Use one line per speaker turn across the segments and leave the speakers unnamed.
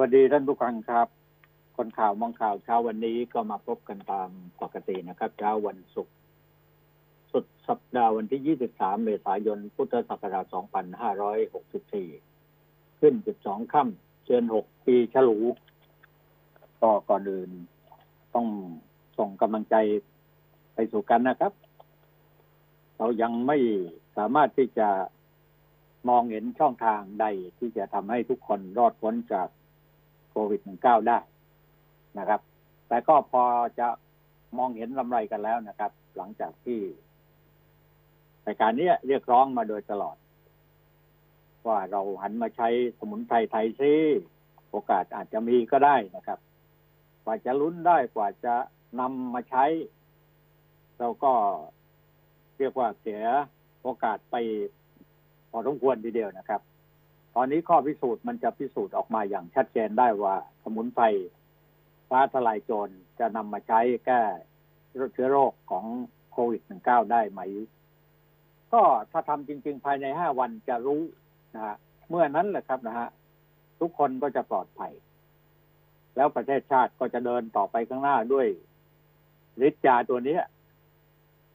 วัสดีท่านผู้ฟังครับ คนข่าวมองข่าวเช้าวันนี้ก็มาพบกันตามปกตินะครับเช้าวันศุกร์สุดสัปดาห์วันที่ 23 เมษายน พุทธศักราช 2564 ขึ้น 12 ค่ำเดือน 6 ปีฉลูก็ก่อนอื่น ต้องส่งกำลังใจไปสู่กันนะครับ เรายังไม่สามารถที่จะมองเห็นช่องทางใดที่จะทำให้ทุกคนรอดพ้นจาก โควิด -19 ได้นะครับ แต่ก็พอจะมองเห็นลำไรกันแล้วนะครับ หลังจากที่รายการนี้เรียกร้องมาโดยตลอด ว่าเราหันมาใช้สมุนไพรไทยซิโอกาสอาจจะมีก็ได้นะครับ กว่าจะลุ้นได้กว่าจะนำมาใช้ เราก็เรียกว่าเสียโอกาสไปพอสมควรทีเดียวนะครับ ตอนนี้ข้อพิสูจน์มันจะพิสูจน์ออกมาอย่างชัดเจนได้ว่าสมุนไพรฟ้าทลายโจรจะนำมาใช้แก้เชื้อโรคของโควิด -19 ได้ไหม ก็ถ้าทำจริง ๆ ภายในห้าวันจะรู้นะฮะเมื่อนั้นแหละครับนะฮะทุกคนก็จะปลอดภัย แล้วประเทศชาติก็จะเดินต่อไปข้างหน้าด้วยฤทธิ์ยาตัวนี้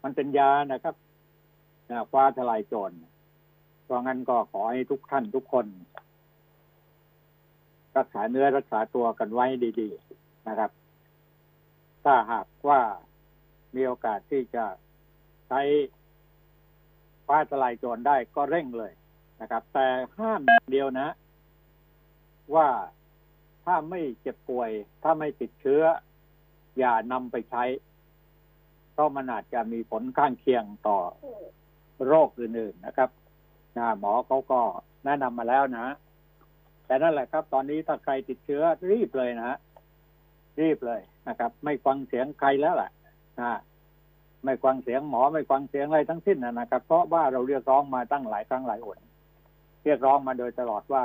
มันเป็นยานะครับฟ้าทลายโจร เพราะงั้นก็ขอให้ทุกท่านทุกคน รักษาเนื้อรักษาตัวกันไว้ดีๆนะครับ ถ้าหากว่ามีโอกาสที่จะใช้ฟ้าทลายโจรได้ก็เร่งเลยนะครับ แต่ห้ามเดียวนะ ว่าถ้าไม่เจ็บป่วย ถ้าไม่ติดเชื้อ อย่านำไปใช้ เพราะมันอาจจะมีผลข้างเคียงต่อโรคอื่นๆนะครับ หมอเขาก็แนะนำมาแล้วนะ แต่นั่นแหละครับ ตอนนี้ถ้าใครติดเชื้อรีบเลยนะรีบเลยนะครับ ไม่ฟังเสียงใครแล้วแหละนะไม่ฟังเสียงหมอไม่ฟังเสียงอะไรทั้งสิ้นนะครับ เพราะว่าเราเรียกร้องมาตั้งหลายครั้งหลายหนเรียกร้องมาโดยตลอดว่า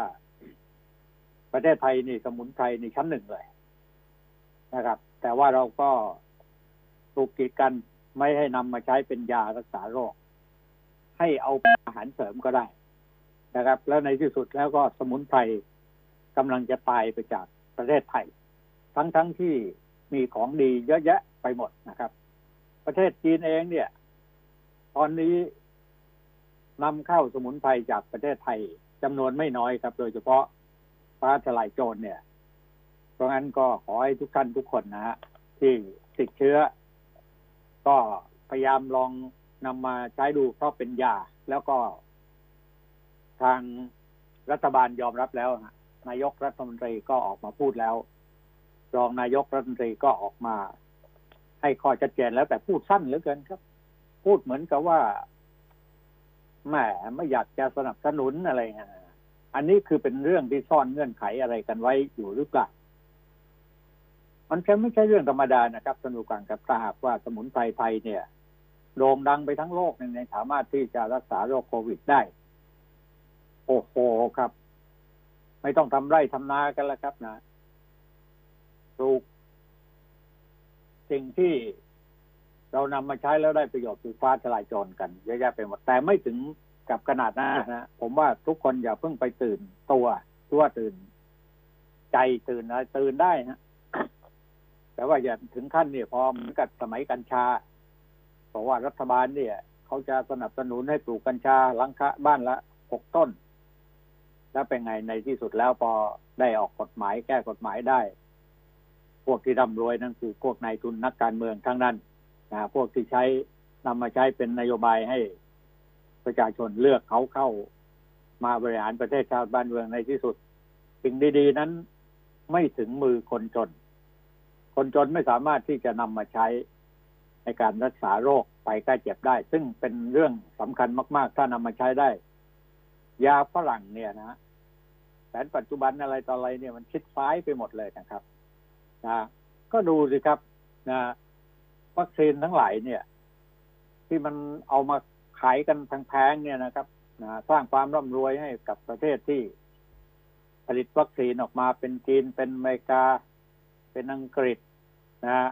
ประเทศไทยนี่สมุนไพรนี่ชั้นหนึ่งเลยนะครับ แต่ว่าเราก็ถูกกีดกันไม่ให้นำมาใช้เป็นยารักษาโรค ให้เอาอาหารเสริมก็ได้นะครับ แล้วในที่สุดแล้วก็สมุนไพรกำลังจะตายไปจากประเทศไทย ทั้งทั้งที่มีของดีเยอะแยะไปหมดนะครับ ประเทศจีนเองเนี่ย ตอนนี้นำเข้าสมุนไพรจากประเทศไทยจำนวนไม่น้อยครับ โดยเฉพาะฟ้าทลายโจรเนี่ย เพราะงั้นก็ขอให้ทุกท่านทุกคนนะฮะที่ติดเชื้อ ก็พยายามลอง นำมาใช้ดูเพราะเป็นยา แล้วก็ ทางรัฐบาลยอมรับแล้วนายกรัฐมนตรีก็ออกมาพูดแล้ว รองนายกรัฐมนตรีก็ออกมา ให้ข้อชัดเจนแล้วแต่พูดสั้นเหลือเกินครับ พูดเหมือนกับว่าแหมไม่อยากจะสนับสนุนอะไรเงี้ยอันนี้คือเป็นเรื่องที่ซ่อนเงื่อนไขอะไรกันไว้อยู่หรือเปล่า มันแค่ไม่ใช่เรื่องธรรมดานะครับสนุกกันกับถ้าหากว่าสมุนไพรไทยเนี่ย โด่งดังไปทั้งโลกในสามารถที่จะรักษาโรคโควิดได้ โอ้โหครับ ไม่ต้องทำไร่ทำนากันแล้วครับนะปลูกสิ่งที่เรานำมาใช้แล้วได้ประโยชน์คือฟ้าทลายโจรกันเยอะแยะไปหมดแต่ไม่ถึงกับขนาดนั้นนะผมว่าทุกคนอย่าเพิ่งไปตื่นตัวตัวตื่น ใจตื่นอะไรตื่นได้นะแต่ว่าอย่าถึงขั้นเนี่ยพอเหมือนกับสมัยกัญชา บอกว่ารัฐบาลเนี่ย เขาจะสนับสนุนให้ปลูกกัญชาลังคะบ้านละหกต้น แล้วเป็นไงในที่สุดแล้วพอได้ออกกฎหมายแก้กฎหมายได้ พวกที่ร่ำรวยนั่นคือพวกนายทุนนักการเมืองทั้งนั้นนะพวกที่ใช้นำมาใช้เป็นนโยบายให้ประชาชนเลือกเขาเข้ามาบริหารประเทศชาติบ้านเมืองในที่สุด สิ่งดี ๆ นั้นไม่ถึงมือคนจน คนจนไม่สามารถที่จะนำมาใช้ในการรักษาโรค ไปใกล้เจ็บได้ ซึ่งเป็นเรื่องสำคัญมาก ๆ ถ้านำมาใช้ได้ ยาฝรั่งเนี่ยนะแผนปัจจุบันอะไรต่ออะไรเนี่ยมันคิดซ้ายไปหมดเลยนะครับนะก็ดูสิครับนะวัคซีนทั้งหลายเนี่ย ที่มันเอามาขายกันแพงๆเนี่ยนะครับนะสร้างความร่ำรวยให้กับประเทศที่ ผลิตวัคซีนออกมาเป็นจีนเป็นอเมริกา เป็นอังกฤษนะ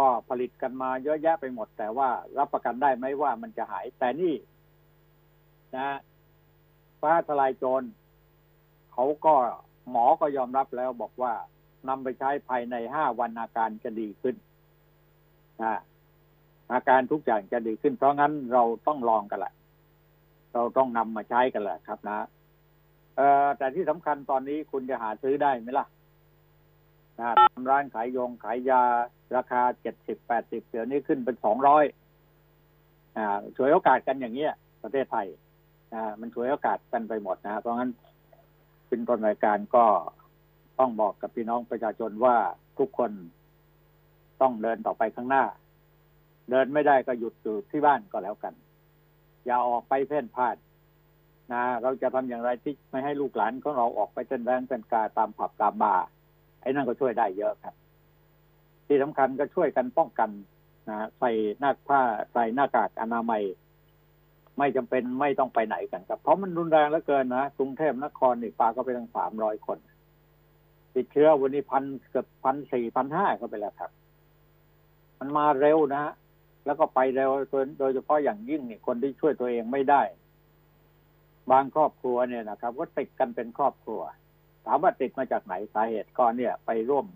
ก็ผลิตกันมาเยอะแยะไปหมด แต่ว่ารับประกันได้ไหมว่ามันจะหาย แต่นี่นะฟ้าทลายโจรเขาก็หมอก็ยอมรับแล้วบอกว่านำไปใช้ภายในห้าวันอาการจะดีขึ้นนะอาการทุกอย่างจะดีขึ้น เพราะงั้นเราต้องลองกันแหละ เราต้องนำมาใช้กันแหละครับนะเออแต่ที่สำคัญตอนนี้คุณจะหาซื้อได้ไหมล่ะ นะตามร้านขายยงขายยา ราคาเจ็ดสิบแปดสิบเดี๋ยวนี้ขึ้นเป็นสองร้อยอ่าฉวยโอกาสกันอย่างเงี้ย ประเทศไทยอ่ามันฉวยโอกาสกันไปหมดนะเพราะงั้นเป็นต้นรายการก็ต้องบอกกับพี่น้องประชาชนว่าทุกคนต้องเดินต่อไปข้างหน้า เดินไม่ได้ก็หยุดอยู่ที่บ้านก็แล้วกัน อย่าออกไปเพ่นพ่านนะเราจะทำอย่างไรที่ไม่ให้ลูกหลานของเราออกไปเต้นแรงเต้นกาตามผับตามบาร์ ไอ้นั่นก็ช่วยได้เยอะครับ ที่สำคัญก็ช่วยกันป้องกันนะใส่หน้าผ้าใส่หน้ากากอนามัย ไม่จำเป็นไม่ต้องไปไหนกันครับ เพราะมันรุนแรงเหลือเกินนะกรุงเทพนครนี่ปาก็ไปตั้งสามร้อยคน ติดเชื้อวันนี้พันเกือบพันสี่พันห้าเข้าไปแล้วครับ มันมาเร็วนะฮะแล้วก็ไปเร็วโดยเฉพาะอย่างยิ่งนี่คนที่ช่วยตัวเองไม่ได้ บางครอบครัวเนี่ยนะครับ ก็ติดกันเป็นครอบครัว ถามว่าติดมาจากไหนสาเหตุก็เนี่ย ไปร่วม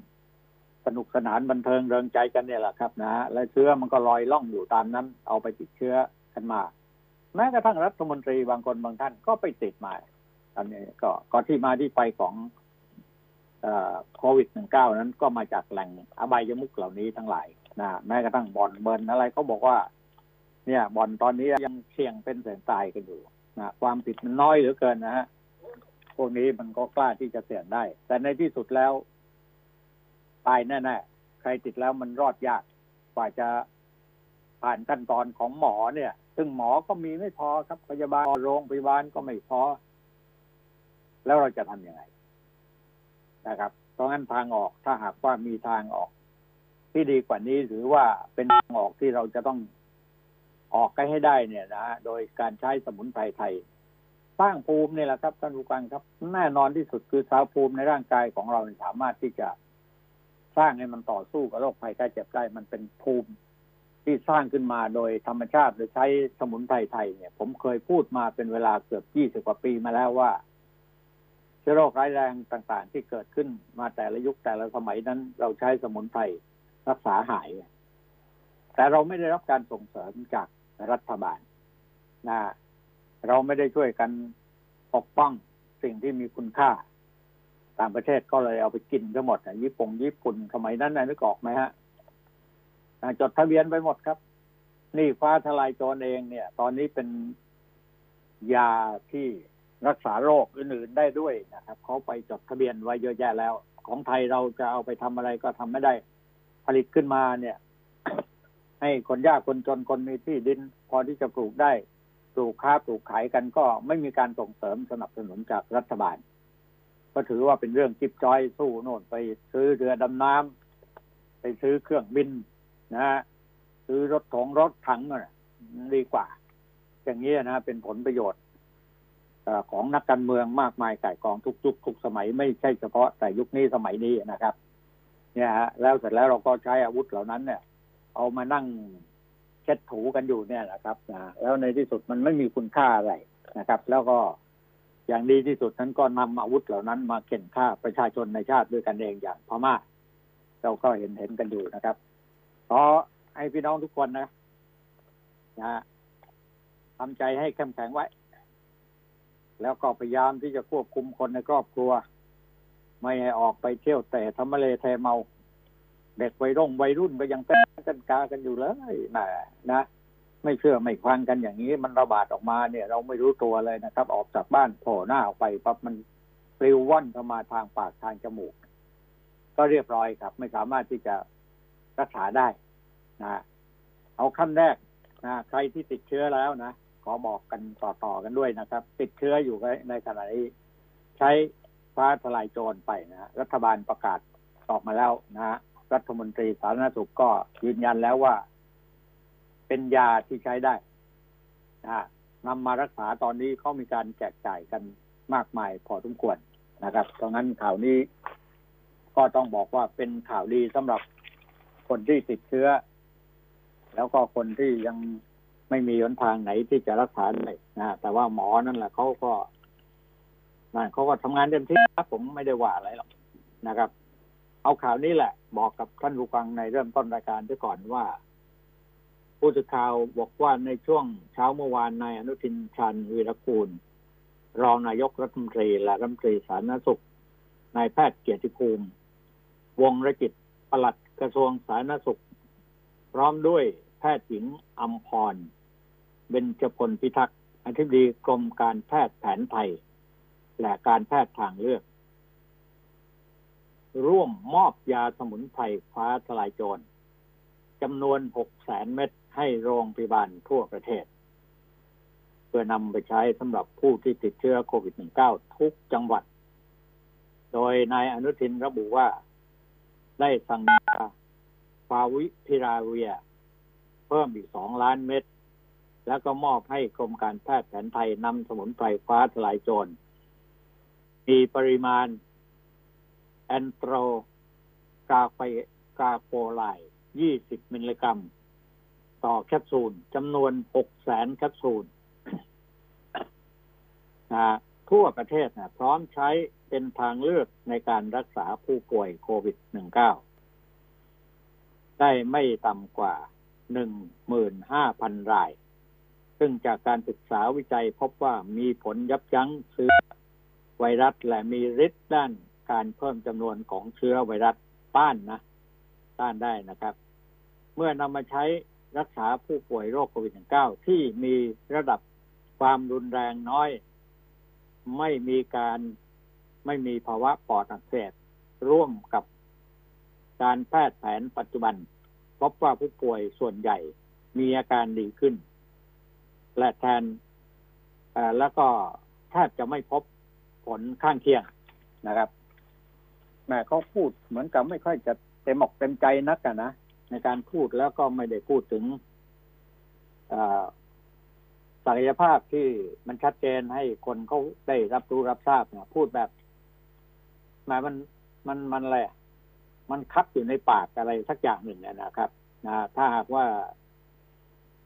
สนุกสนานบันเทิงเริงใจกันเนี่ยแหละครับนะและเชื้อมันก็ลอยล่องอยู่ตามนั้น เอาไปติดเชื้อกันมา แม้กระทั่งรัฐมนตรีบางคนบางท่านก็ไปติดมาอันนี้ก็ก็ที่มาที่ไปของโควิด -19 นั้นก็มาจากแหล่งอบายมุกเหล่านี้ทั้งหลายนะแม้กระทั่งบอลเบิร์นอะไรเขาบอกว่า เนี่ยบอลตอนนี้ยังเสี่ยงเป็นเสี่ยงตายกันอยู่นะความผิดมันน้อยเหลือเกินนะฮะ พวกนี้มันก็กล้าที่จะเสี่ยงได้ แต่ในที่สุดแล้ว ตายแน่ๆ ใครติดแล้วมันรอดยาก กว่าจะผ่านขั้นตอนของหมอเนี่ย ซึ่งหมอก็มีไม่พอครับ พยาบาลโรงพยาบาลก็ไม่พอ แล้วเราจะทำยังไงนะครับ เพราะงั้นทางออกถ้าหากว่ามีทางออก ที่ดีกว่านี้หรือว่าเป็นทางออกที่เราจะต้องออกใกล้ให้ได้เนี่ยนะโดยการใช้สมุนไพรไทย สร้างภูมินี่แหละครับท่านผู้ฟังครับ แน่นอนที่สุดคือสาวภูมิในร่างกายของเราสามารถที่จะสร้างให้มันต่อสู้กับโรคภัยไข้เจ็บได้มันเป็นภูมิที่สร้างขึ้นมาโดยธรรมชาติโดยใช้สมุนไพรไทยเนี่ย ผมเคยพูดมาเป็นเวลาเกือบยี่สิบกว่าปีมาแล้วว่าเชื้อโรคร้ายแรงต่างๆ ที่เกิดขึ้นมาแต่ละยุคแต่ละสมัยนั้น เราใช้สมุนไพรรักษาหาย แต่เราไม่ได้รับการส่งเสริมจากรัฐบาลนะ เราไม่ได้ช่วยกันปกป้องสิ่งที่มีคุณค่า ต่างประเทศก็เลยเอาไปกินทั้งหมดญี่ปุ่งญี่ปุ่นสมัยนั้นนะนึกออกไหมฮะจดทะเบียนไปหมดครับ นี่ฟ้าทลายโจรเองเนี่ย ตอนนี้เป็นยาที่รักษาโรคอื่นๆได้ด้วยนะครับเขาไปจดทะเบียนไว้เยอะแยะแล้ว ของไทยเราจะเอาไปทำอะไรก็ทำไม่ได้ ผลิตขึ้นมาเนี่ย ให้คนยากคนจนคนมีที่ดิน พอที่จะปลูกได้ ปลูกค้าปลูกขายกันก็ไม่มีการส่งเสริมสนับสนุนจากรัฐบาล ก็ถือว่าเป็นเรื่องจิบจอยสู้โน่นไปซื้อเรือดำน้ำไปซื้อเครื่องบินนะฮะซื้อรถของรถถังน่ะดีกว่า อย่างนี้นะเป็นผลประโยชน์ของนักการเมืองมากมายก่ายกองทุกยุคทุกสมัยไม่ใช่เฉพาะแต่ยุคนี้สมัยนี้นะครับ เนี่ยฮะแล้วเสร็จแล้วเราก็ใช้อาวุธเหล่านั้นเนี่ย เอามานั่ง เช็ดถูกันอยู่เนี่ยนะครับนะแล้วในที่สุดมันไม่มีคุณค่าอะไรนะครับ แล้วก็อย่างดีที่สุดนั้นก็นำอาวุธเหล่านั้นมาเข็นฆ่าประชาชนในชาติด้วยกันเองอย่างพม่าเราก็เห็นเห็นกันอยู่นะครับขอให้พี่น้องทุกคนนะนะทำใจให้เข้มแข็งไว้ แล้วก็พยายามที่จะควบคุมคนในครอบครัว ไม่ให้ออกไปเที่ยวแต่ทำมะเลเทเมา เด็กวัยรุ่นวัยรุ่นก็ยังเต้นกันกากันอยู่เลยนะนะ ไม่เชื่อไม่ฟังกันอย่างนี้ มันระบาดออกมาเนี่ย เราไม่รู้ตัวเลยนะครับ ออกจากบ้านโผล่หน้าออกไปปั๊บมันปลิวว่อนเข้ามาทางปากทางจมูก ก็เรียบร้อยครับ ไม่สามารถที่จะรักษาได้นะเอาขั้นแรกนะใครที่ติดเชื้อแล้วนะขอบอกกันต่อๆกันด้วยนะครับ ติดเชื้ออยู่ในขณะนี้ใช้ฟ้าทลายโจรไปนะรัฐบาลประกาศออกมาแล้วนะ รัฐมนตรีสาธารณสุขก็ยืนยันแล้วว่า เป็นยาที่ใช้ได้นะนำมารักษาตอนนี้เขามีการแจกจ่ายกันมากมายพอสมควรนะครับเพราะงั้นข่าวนี้ก็ต้องบอกว่าเป็นข่าวดีสำหรับคนที่ติดเชื้อ แล้วก็คนที่ยังไม่มีหนทางไหนที่จะรักษาได้นะแต่ว่าหมอนั่นแหละเขาก็นั่นเขาก็ทำงานเต็มที่ครับผมไม่ได้ว่าอะไรหรอกนะครับ เอาข่าวนี้แหละ บอกกับท่านผู้ฟังในเริ่มต้นรายการด้วยก่อนว่า ผู้สื่อข่าวบอกว่าในช่วงเช้าเมื่อวานนายอนุทินชาญวีรกูล รองนายกรัฐมนตรีและรัฐมนตรีสาธารณสุขนายแพทย์เกียรติภูมิ วงรจิตปลัดกระทรวงสาธารณสุข พร้อมด้วยแพทย์หญิงอัมพรเบญจพลพิทักษ์อธิบดีกรมการแพทย์แผนไทย และการแพทย์ทางเลือก ร่วมมอบยาสมุนไพรฟ้าทลายโจรจำนวนหกแสนเม็ดให้โรงพยาบาลทั่วประเทศ เพื่อนำไปใช้สำหรับผู้ที่ติดเชื้อโควิด -19 ทุกจังหวัด โดยนายอนุทินระบุว่า ได้สั่งยาฟาวิพิราเวีย เพิ่มอีกสองล้านเม็ดแล้วก็มอบให้กรมการแพทย์แผนไทยนำสมุนไพรฟ้าทลายโจรมีปริมาณ แอนโทรกาไฟกาโปไล20มิลลิกรัม ต่อแคปซูลจำนวน6แสนแคปซูลนะทั่วประเทศนะพร้อมใช้เป็นทางเลือกในการรักษาผู้ป่วยโควิด -19 ได้ไม่ต่ำกว่า 15,000 ราย ซึ่งจากการศึกษาวิจัยพบว่ามีผลยับยั้งเชื้อไวรัสและมีฤทธิ์ด้าน การเพิ่มจำนวนของเชื้อไวรัสต้านนะ ต้านได้นะครับ เมื่อนำมาใช้รักษาผู้ป่วยโรคโควิด -19 ที่มีระดับความรุนแรงน้อย ไม่มีการไม่มีภาวะปอดอักเสบร่วมกับการแพทย์แผนปัจจุบัน พบว่าผู้ป่วยส่วนใหญ่มีอาการดีขึ้น และแทนแล้วก็แทบจะไม่พบผลข้างเคียงนะครับ แม่เขาพูดเหมือนกับไม่ค่อยจะเต็มอกเต็มใจนักกันนะในการพูดแล้วก็ไม่ได้พูดถึงศักยภาพที่มันชัดเจนให้คนเขาได้รับรู้รับทราบเนะพูดแบบหมายมันมันมันอะไรมันคับอยู่ในปากอะไรสักอย่างหนึ่งนะครับนะถ้าหากว่า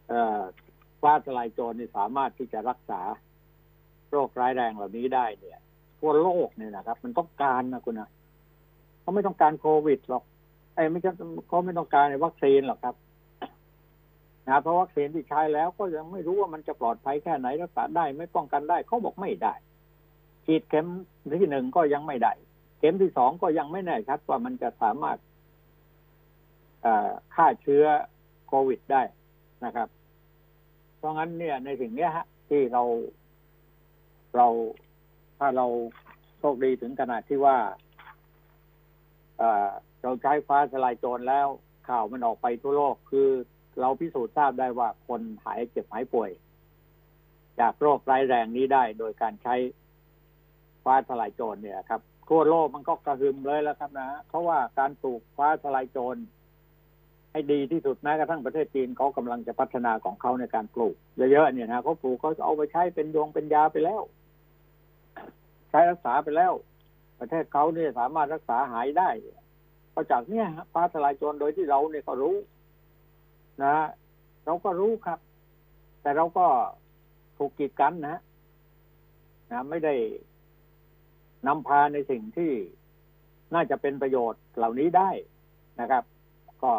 เอ่อฟ้าทลายโจรนี่สามารถที่จะรักษาโรคร้ายแรงเหล่านี้ได้เนี่ยทั่วโลกเนี่ยนะครับ มันต้องการนะคุณนะ เขาไม่ต้องการโควิดหรอกไอ้ไม่ใช่เขาไม่ต้องการในวัคซีนหรอกครับนะเพราะวัคซีนที่ใช้แล้วก็ยังไม่รู้ว่ามันจะปลอดภัยแค่ไหนรักษาได้ไม่ป้องกันได้เขาบอกไม่ได้ฉีดเข็มที่หนึ่งก็ยังไม่ได้ เข็มที่สองก็ยังไม่แน่ชัดว่ามันจะสามารถฆ่าเชื้อโควิดได้นะครับ เพราะงั้นเนี่ยในสิ่งนี้ฮะ ที่เราเราถ้าเราโชคดีถึงขนาดที่ว่า เราใช้ฟ้าสลายโจรแล้วข่าวมันออกไปทั่วโลกคือเราพิสูจน์ทราบได้ว่าคนหายเจ็บหายป่วย จากโรคร้ายแรงนี้ได้โดยการใช้ฟ้าทลายโจรเนี่ยครับทั่วโลกมันก็กระหึ่มเลยแล้วครับนะเพราะว่าการปลูกฟ้าทลายโจรให้ดีที่สุดแม้กระทั่งประเทศจีนเขากำลังจะพัฒนาของเขาในการปลูกเยอะๆเนี่ยนะเขาปลูกเขาเอาไปใช้เป็นดวงเป็นยาไปแล้ว ใช้รักษาไปแล้ว ประเทศเขาเนี่ยสามารถรักษาหายได้พอจากเนี้ยฟ้าทลายโจรโดยที่เราเนี่ยก็รู้ นะ เราก็รู้ครับ แต่เราก็ถูกกีดกันนะนะไม่ได้นำพาในสิ่งที่น่าจะเป็นประโยชน์เหล่านี้ได้นะครับ ก็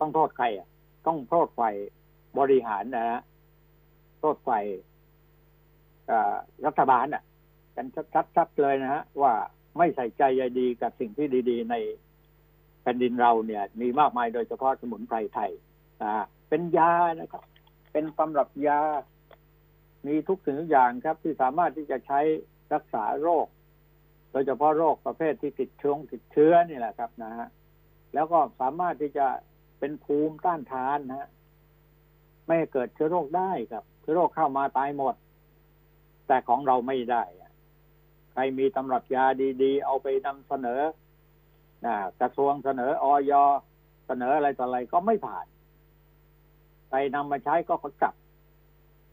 ต้องโทษใครอะ ต้องโทษฝ่ายบริหารนะฮะโทษฝ่ายรัฐบาลอะ กันชัดๆเลยนะฮะ ว่าไม่ใส่ใจใยดีกับสิ่งที่ดีๆ ในแผ่นดินเราเนี่ย มีมากมายโดยเฉพาะสมุนไพรไทยนะเป็นยานะครับ เป็นสำหรับยา มีทุกสิ่งทุกอย่างครับ ที่สามารถที่จะใช้รักษาโรค โดยเฉพาะโรคประเภทที่ติดเชื้อติดเชื้อนี่แหละครับนะฮะแล้วก็สามารถที่จะเป็นภูมิต้านทานนะฮะไม่เกิดเชื้อโรคได้ครับ เชื้อโรคเข้ามาตายหมด แต่ของเราไม่ได้ ใครมีตำรับยาดีๆ เอาไปนำเสนอนะกระทรวงเสนอออยเสนออะไรต่ออะไรก็ไม่ผ่าน ไปนำมาใช้ก็กลับ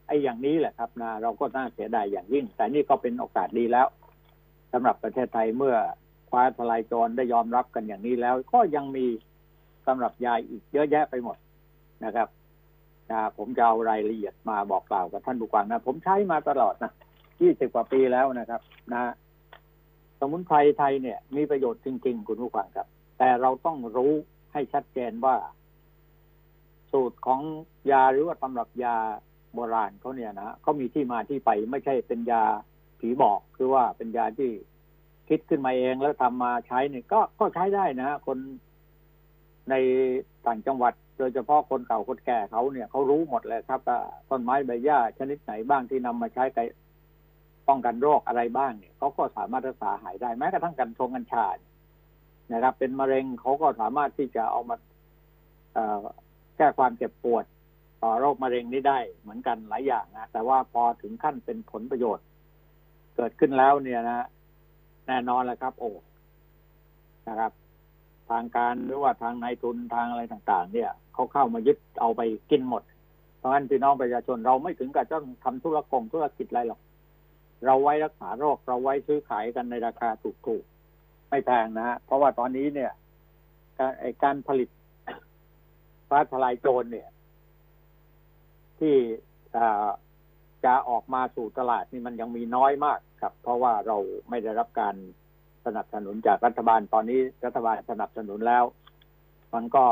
ไอ้อย่างนี้แหละครับนะเราก็น่าเสียดายอย่างยิ่ง แต่นี่ก็เป็นโอกาสดีแล้วสำหรับประเทศไทยเมื่อคว้าทลายโจรได้ยอมรับกันอย่างนี้แล้ว ก็ยังมีสำหรับยาอีกเยอะแยะไปหมดนะครับนะผมจะเอารายละเอียดมาบอกกล่าวกับท่านผู้ฟังนะ ผมใช้มาตลอดนะ ยี่สิบกว่าปีแล้วนะครับนะสมุนไพรไทยเนี่ย มีประโยชน์จริง ๆ คุณผู้ฟังครับ แต่เราต้องรู้ให้ชัดเจนว่า สูตรของยาหรือว่าตำรับยาโบราณเขาเนี่ยนะเขามีที่มาที่ไปไม่ใช่เป็นยาผีบอกคือว่าเป็นยาที่คิดขึ้นมาเองแล้วทำมาใช้เนี่ยก็ก็ใช้ได้นะ คนในต่างจังหวัด โดยเฉพาะคนเก่าคนแก่เขาเนี่ยเขารู้หมดเลยครับว่าต้นไม้ใบหญ้าชนิดไหนบ้างที่นำมาใช้ไป้องกันโรคอะไรบ้างเนี่ยเขาก็สามารถรักษาหายได้แม้กระทั่งกันชงกัญชานะครับ เป็นมะเร็งเขาก็สามารถที่จะเอามาแก้ความเจ็บปวดต่อโรคมะเร็งนี้ได้เหมือนกันหลายอย่างนะแต่ว่าพอถึงขั้นเป็นผลประโยชน์ เกิดขึ้นแล้วเนี่ยนะแน่นอนแหละครับ โอ้นะครับ ทางการหรือว่าทางนายทุนทางอะไรต่าง ๆ เนี่ยเขาเข้ามายึดเอาไปกินหมด เพราะฉะนั้นพี่น้องประชาชนเราไม่ถึงกับต้องทำธุรกงธุรกิจอะไรหรอก เราไว้รักษาโรคเราไว้ซื้อขายกันในราคาถูกๆ ไม่แพงนะฮะเพราะว่าตอนนี้เนี่ยการการผลิตฟ้าทลายโจรเนี่ย ที่จะออกมาสู่ตลาดนี่มันยังมีน้อยมากครับ เพราะว่าเราไม่ได้รับการสนับสนุนจากรัฐบาลตอนนี้รัฐบาลสนับสนุนแล้ว มันก็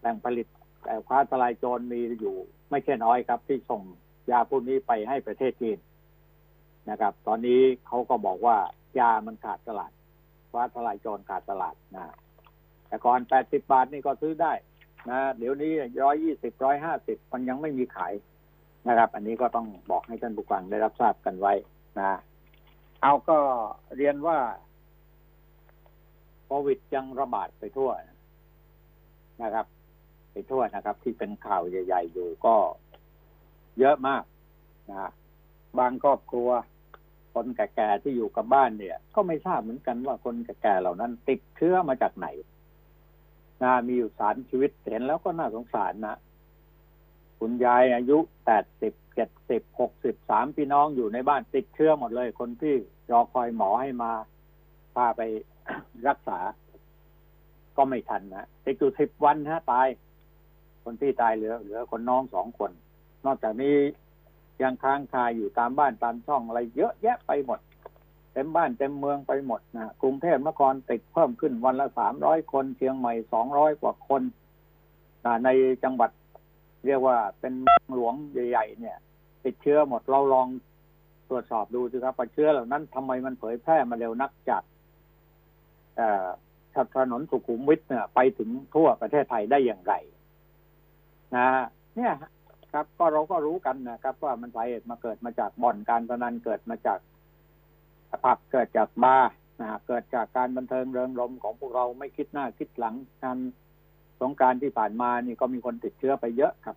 แหล่งผลิตแต่ฟ้าทลายโจรมีอยู่ ไม่ใช่น้อยครับ ที่ส่งยาพวกนี้ไปให้ประเทศจีน นะครับ ตอนนี้เขาก็บอกว่ายามันขาดตลาดฟ้าทลายโจรขาดตลาดนะแต่ก่อนแปดสิบาทนี่ก็ซื้อได้นะเดี๋ยวนี้ร้อยยี่สิบร้อยห้าสิบมันยังไม่มีขายนะครับ อันนี้ก็ต้องบอกให้ท่านผู้ฟังได้รับทราบกันไว้นะ เอาก็เรียนว่าโควิดยังระบาดไปทั่วนะครับ ไปทั่วนะครับ ที่เป็นข่าวใหญ่ ๆ อยู่ก็เยอะมากนะบางครอบครัว คนแก่ๆที่อยู่กับบ้านเนี่ย ก็ไม่ทราบเหมือนกันว่าคนแก่ๆเหล่านั้น ติดเชื้อมาจากไหนนะมีอยู่สารชีวิตเห็นแล้วก็น่าสงสารนะคุณยายอายุแปดสิบเจ็ดสิบหกสิบสามพี่น้องอยู่ในบ้านติดเชื้อหมดเลย คนที่รอคอยหมอให้มาพาไปรักษา ก็ไม่ทันนะติดอยู่สิบวันฮะ ตาย คนที่ตายเหลือ เหลือคนน้องสองคน นอกจากนี้ ยังค้างคาอยู่ตามบ้านตามช่องอะไรเยอะแยะไปหมด เต็มบ้านเต็มเมืองไปหมดนะกรุงเทพมหานครติดเพิ่มขึ้นวันละสามร้อยคน เชียงใหม่สองร้อยกว่าคนในจังหวัด เรียกว่าเป็นหลวงใหญ่ๆเนี่ย ติดเชื้อหมดเราลองตรวจสอบดูสิครับว่าเชื้อเหล่านั้นทำไมมันเผยแพร่มาเร็วนักจากถนนสุขุมวิทเนี่ยไปถึงทั่วประเทศไทยได้อย่างไรนะเนี่ย ครับ ก็เราก็รู้กันนะครับ ว่ามันสาเหตุมาเกิดมาจากบ่อนการพนันเกิดมาจากผับเกิดจากบาร์นะเกิดจากการบันเทิงเริงรมของพวกเราไม่คิดหน้าคิดหลังการสงการที่ผ่านมานี่ก็มีคนติดเชื้อไปเยอะครับ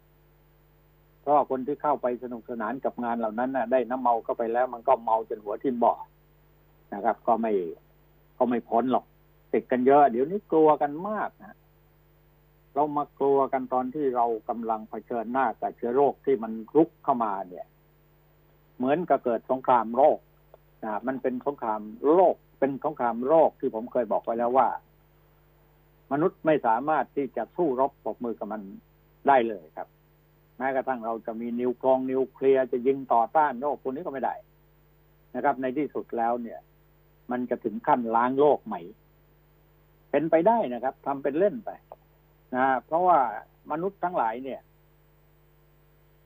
เพราะคนที่เข้าไปสนุกสนานกับงานเหล่านั้นนะได้น้ำเมาเข้าไปแล้ว มันก็เมาจนหัวทิ่มบ่อนะครับ ก็ไม่ก็ไม่พ้นหรอกติดกันเยอะ เดี๋ยวนี้กลัวกันมากนะ เรามากลัวกันตอนที่เรากำลังเผชิญหน้ากับเชื้อโรคที่มันรุกเข้ามาเนี่ย เหมือนกับเกิดสงครามโรคนะมันเป็นสงครามโรคเป็นสงครามโรคที่ผมเคยบอกไว้แล้วว่า มนุษย์ไม่สามารถที่จะสู้รบปกมือกับมันได้เลยครับแม้กระทั่งเราจะมีนิวกรองนิวเคลียร์จะยิงต่อต้านโรคพวกนี้ก็ไม่ได้นะครับ ในที่สุดแล้วเนี่ย มันจะถึงขั้นล้างโลกใหม่ เป็นไปได้นะครับทำเป็นเล่นไป นะเพราะว่ามนุษย์ทั้งหลายเนี่ย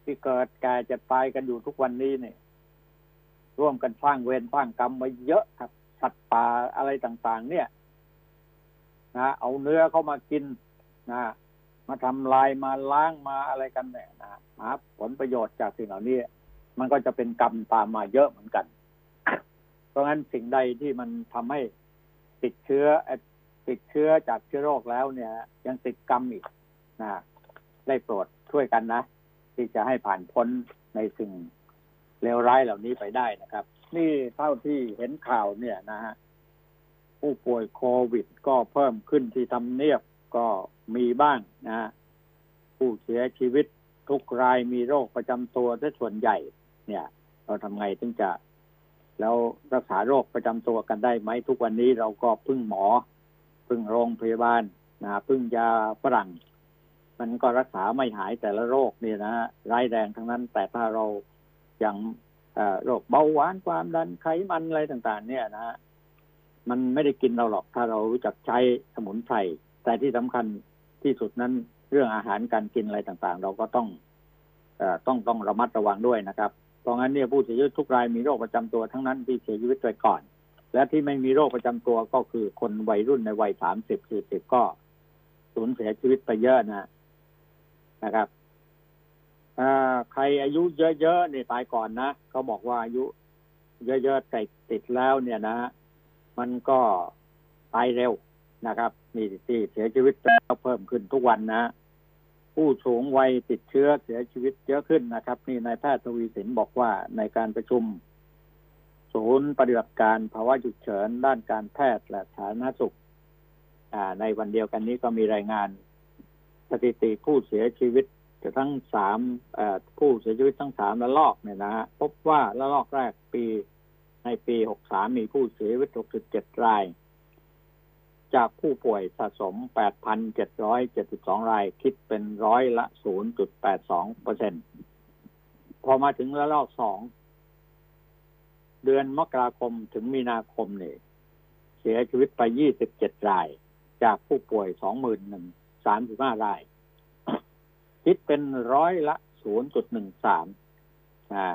ที่เกิดแก่จะตายกันอยู่ทุกวันนี้เนี่ย ร่วมกันสร้างเวรสร้างกรรมมาเยอะครับ สัตว์ป่าอะไรต่าง ๆ เนี่ยนะเอาเนื้อเข้ามากินนะมาทำลายมาล้างมาอะไรกันเนี่ยนะหาผลประโยชน์จากสิ่งเหล่านี้ มันก็จะเป็นกรรมตามมาเยอะเหมือนกัน เพราะงั้นสิ่งใดที่มันทำให้ติดเชื้อ ติดเชื้อจากเชื้อโรคแล้วเนี่ย ยังติดกรรมอีกนะได้โปรดช่วยกันนะ ที่จะให้ผ่านพ้นในสิ่งเลวร้ายเหล่านี้ไปได้นะครับ นี่เท่าที่เห็นข่าวเนี่ยนะฮะผู้ป่วยโควิดก็เพิ่มขึ้นที่ทำเนียบก็มีบ้างนะ ผู้เสียชีวิตทุกรายมีโรคประจำตัวที่ส่วนใหญ่ เนี่ย เราทำไงถึงจะแล้วรักษาโรคประจำตัวกันได้ไหมทุกวันนี้เราก็พึ่งหมอ พึ่งโรงพยาบาลนะพึ่งยาฝรั่ง มันก็รักษาไม่หายแต่ละโรคเนี่ยนะร้ายแรงทั้งนั้น แต่ถ้าเราอยังโรคเบาหวานความดันไขมันอะไรต่าง ๆ เนี่ยนะฮะมันไม่ได้กินเราหรอกถ้าเรารู้จักใช้สมุนไพรแต่ที่สำคัญที่สุดนั้นเรื่องอาหารการกินอะไรต่างๆ เราก็ต้องอต้องต้องระมัดระวังด้วยนะครับ เพราะงั้นเนี่ยผู้เสียชีวิตทุกรายมีโรคประจำตัวทั้งนั้นที่เสียชีวิตไปก่อน และที่ไม่มีโรคประจำตัวก็คือคนวัยรุ่นในวัยสามสิบสี่สิบก็สูญเสียชีวิตไปเยอะนะนะครับอใครอายุเยอะๆเนี่ยตายก่อนนะเขาบอกว่าอายุเยอะๆติดติดแล้วเนี่ยนะ มันก็ตายเร็วนะครับนี่ที่เสียชีวิตแล้วเพิ่มขึ้นทุกวันนะ ผู้สูงวัยติดเชื้อเสียชีวิตเยอะขึ้นนะครับ นี่นายแพทย์ทวีสินบอกว่าในการประชุม ศูนย์ปฏิบัติการภาวะฉุกเฉินด้านการแพทย์และสาธารณสุขในวันเดียวกันนี้ก็มีรายงานสถิติผู้เสียชีวิตทั้งสามผู้เสียชีวิตทั้งสามระลอกเนี่ยนะฮะพบว่าระลอกแรกปีในปีหกสามมีผู้เสียชีวิตหกสิบเจ็ดราย จากผู้ป่วยสะสม8,772ราย คิดเป็นร้อยละ0.82เปอร์เซ็นพอมาถึงระลอกสอง เดือนมกราคมถึงมีนาคมเนี่ยเสียชีวิตไป 27 ราย จากผู้ป่วย 21,035 ราย คิดเป็นร้อยละ 0.13อ่า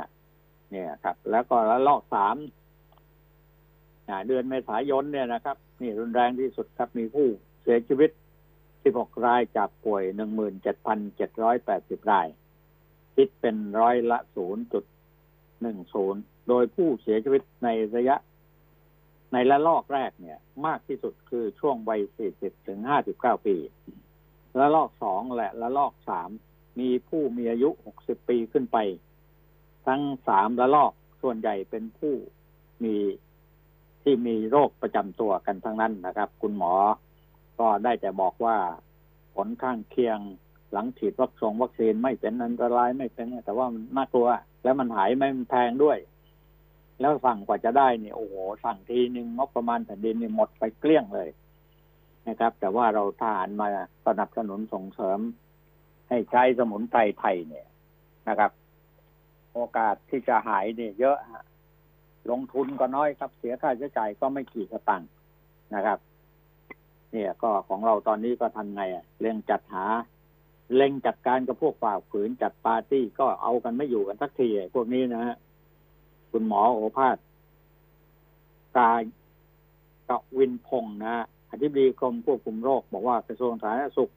เนี่ยครับ แล้วก็ระลอกสามเดือนเมษายนเนี่ยนะครับ นี่รุนแรงที่สุดครับมีผู้เสียชีวิต 16 รายจากป่วย 17,780 ราย คิดเป็นร้อยละ 0.10 โดยผู้เสียชีวิตในระยะ ในละลอกแรกเนี่ย มากที่สุดคือช่วงวัย 40 ถึง 59 ปี ละลอกสองและละลอกสามมีผู้มีอายุ 60 ปีขึ้นไป ทั้งสามละลอกส่วนใหญ่เป็นผู้มีที่มีโรคประจำตัวกันทั้งนั้นนะครับ คุณหมอก็ได้แต่บอกว่าผลข้างเคียงหลังฉีดวัคซีนวัคซีนไม่เป็นอันตรายไม่เป็นแต่ว่ามันน่ากลัว แล้วมันหายไม่แพงด้วย แล้วสั่งกว่าจะได้เนี่ยโอ้โหสั่งทีหนึ่งงบประมาณแผ่นดินเนี่ยหมดไปเกลี้ยงเลยนะครับ แต่ว่าเราทหารมาสนับสนุนส่งเสริม ให้ใช้สมุนไพรไทยเนี่ยนะครับ โอกาสที่จะหายเนี่ย เยอะฮะลงทุนก็น้อยครับ เสียค่าใช้จ่ายก็ไม่กี่กระตังนะครับ เนี่ยก็ของเราตอนนี้ก็ทำไงอะเร่งจัดหาเร่งจัดการกับพวกฝ่าฝืนจัดปาร์ตี้ก็เอากันไม่อยู่กันสักทีพวกนี้นะฮะ คุณหมอโอภาสกากวินพงศ์นะอธิบดีกรมควบคุมโรค บอกว่ากระทรวงสาธารณสุข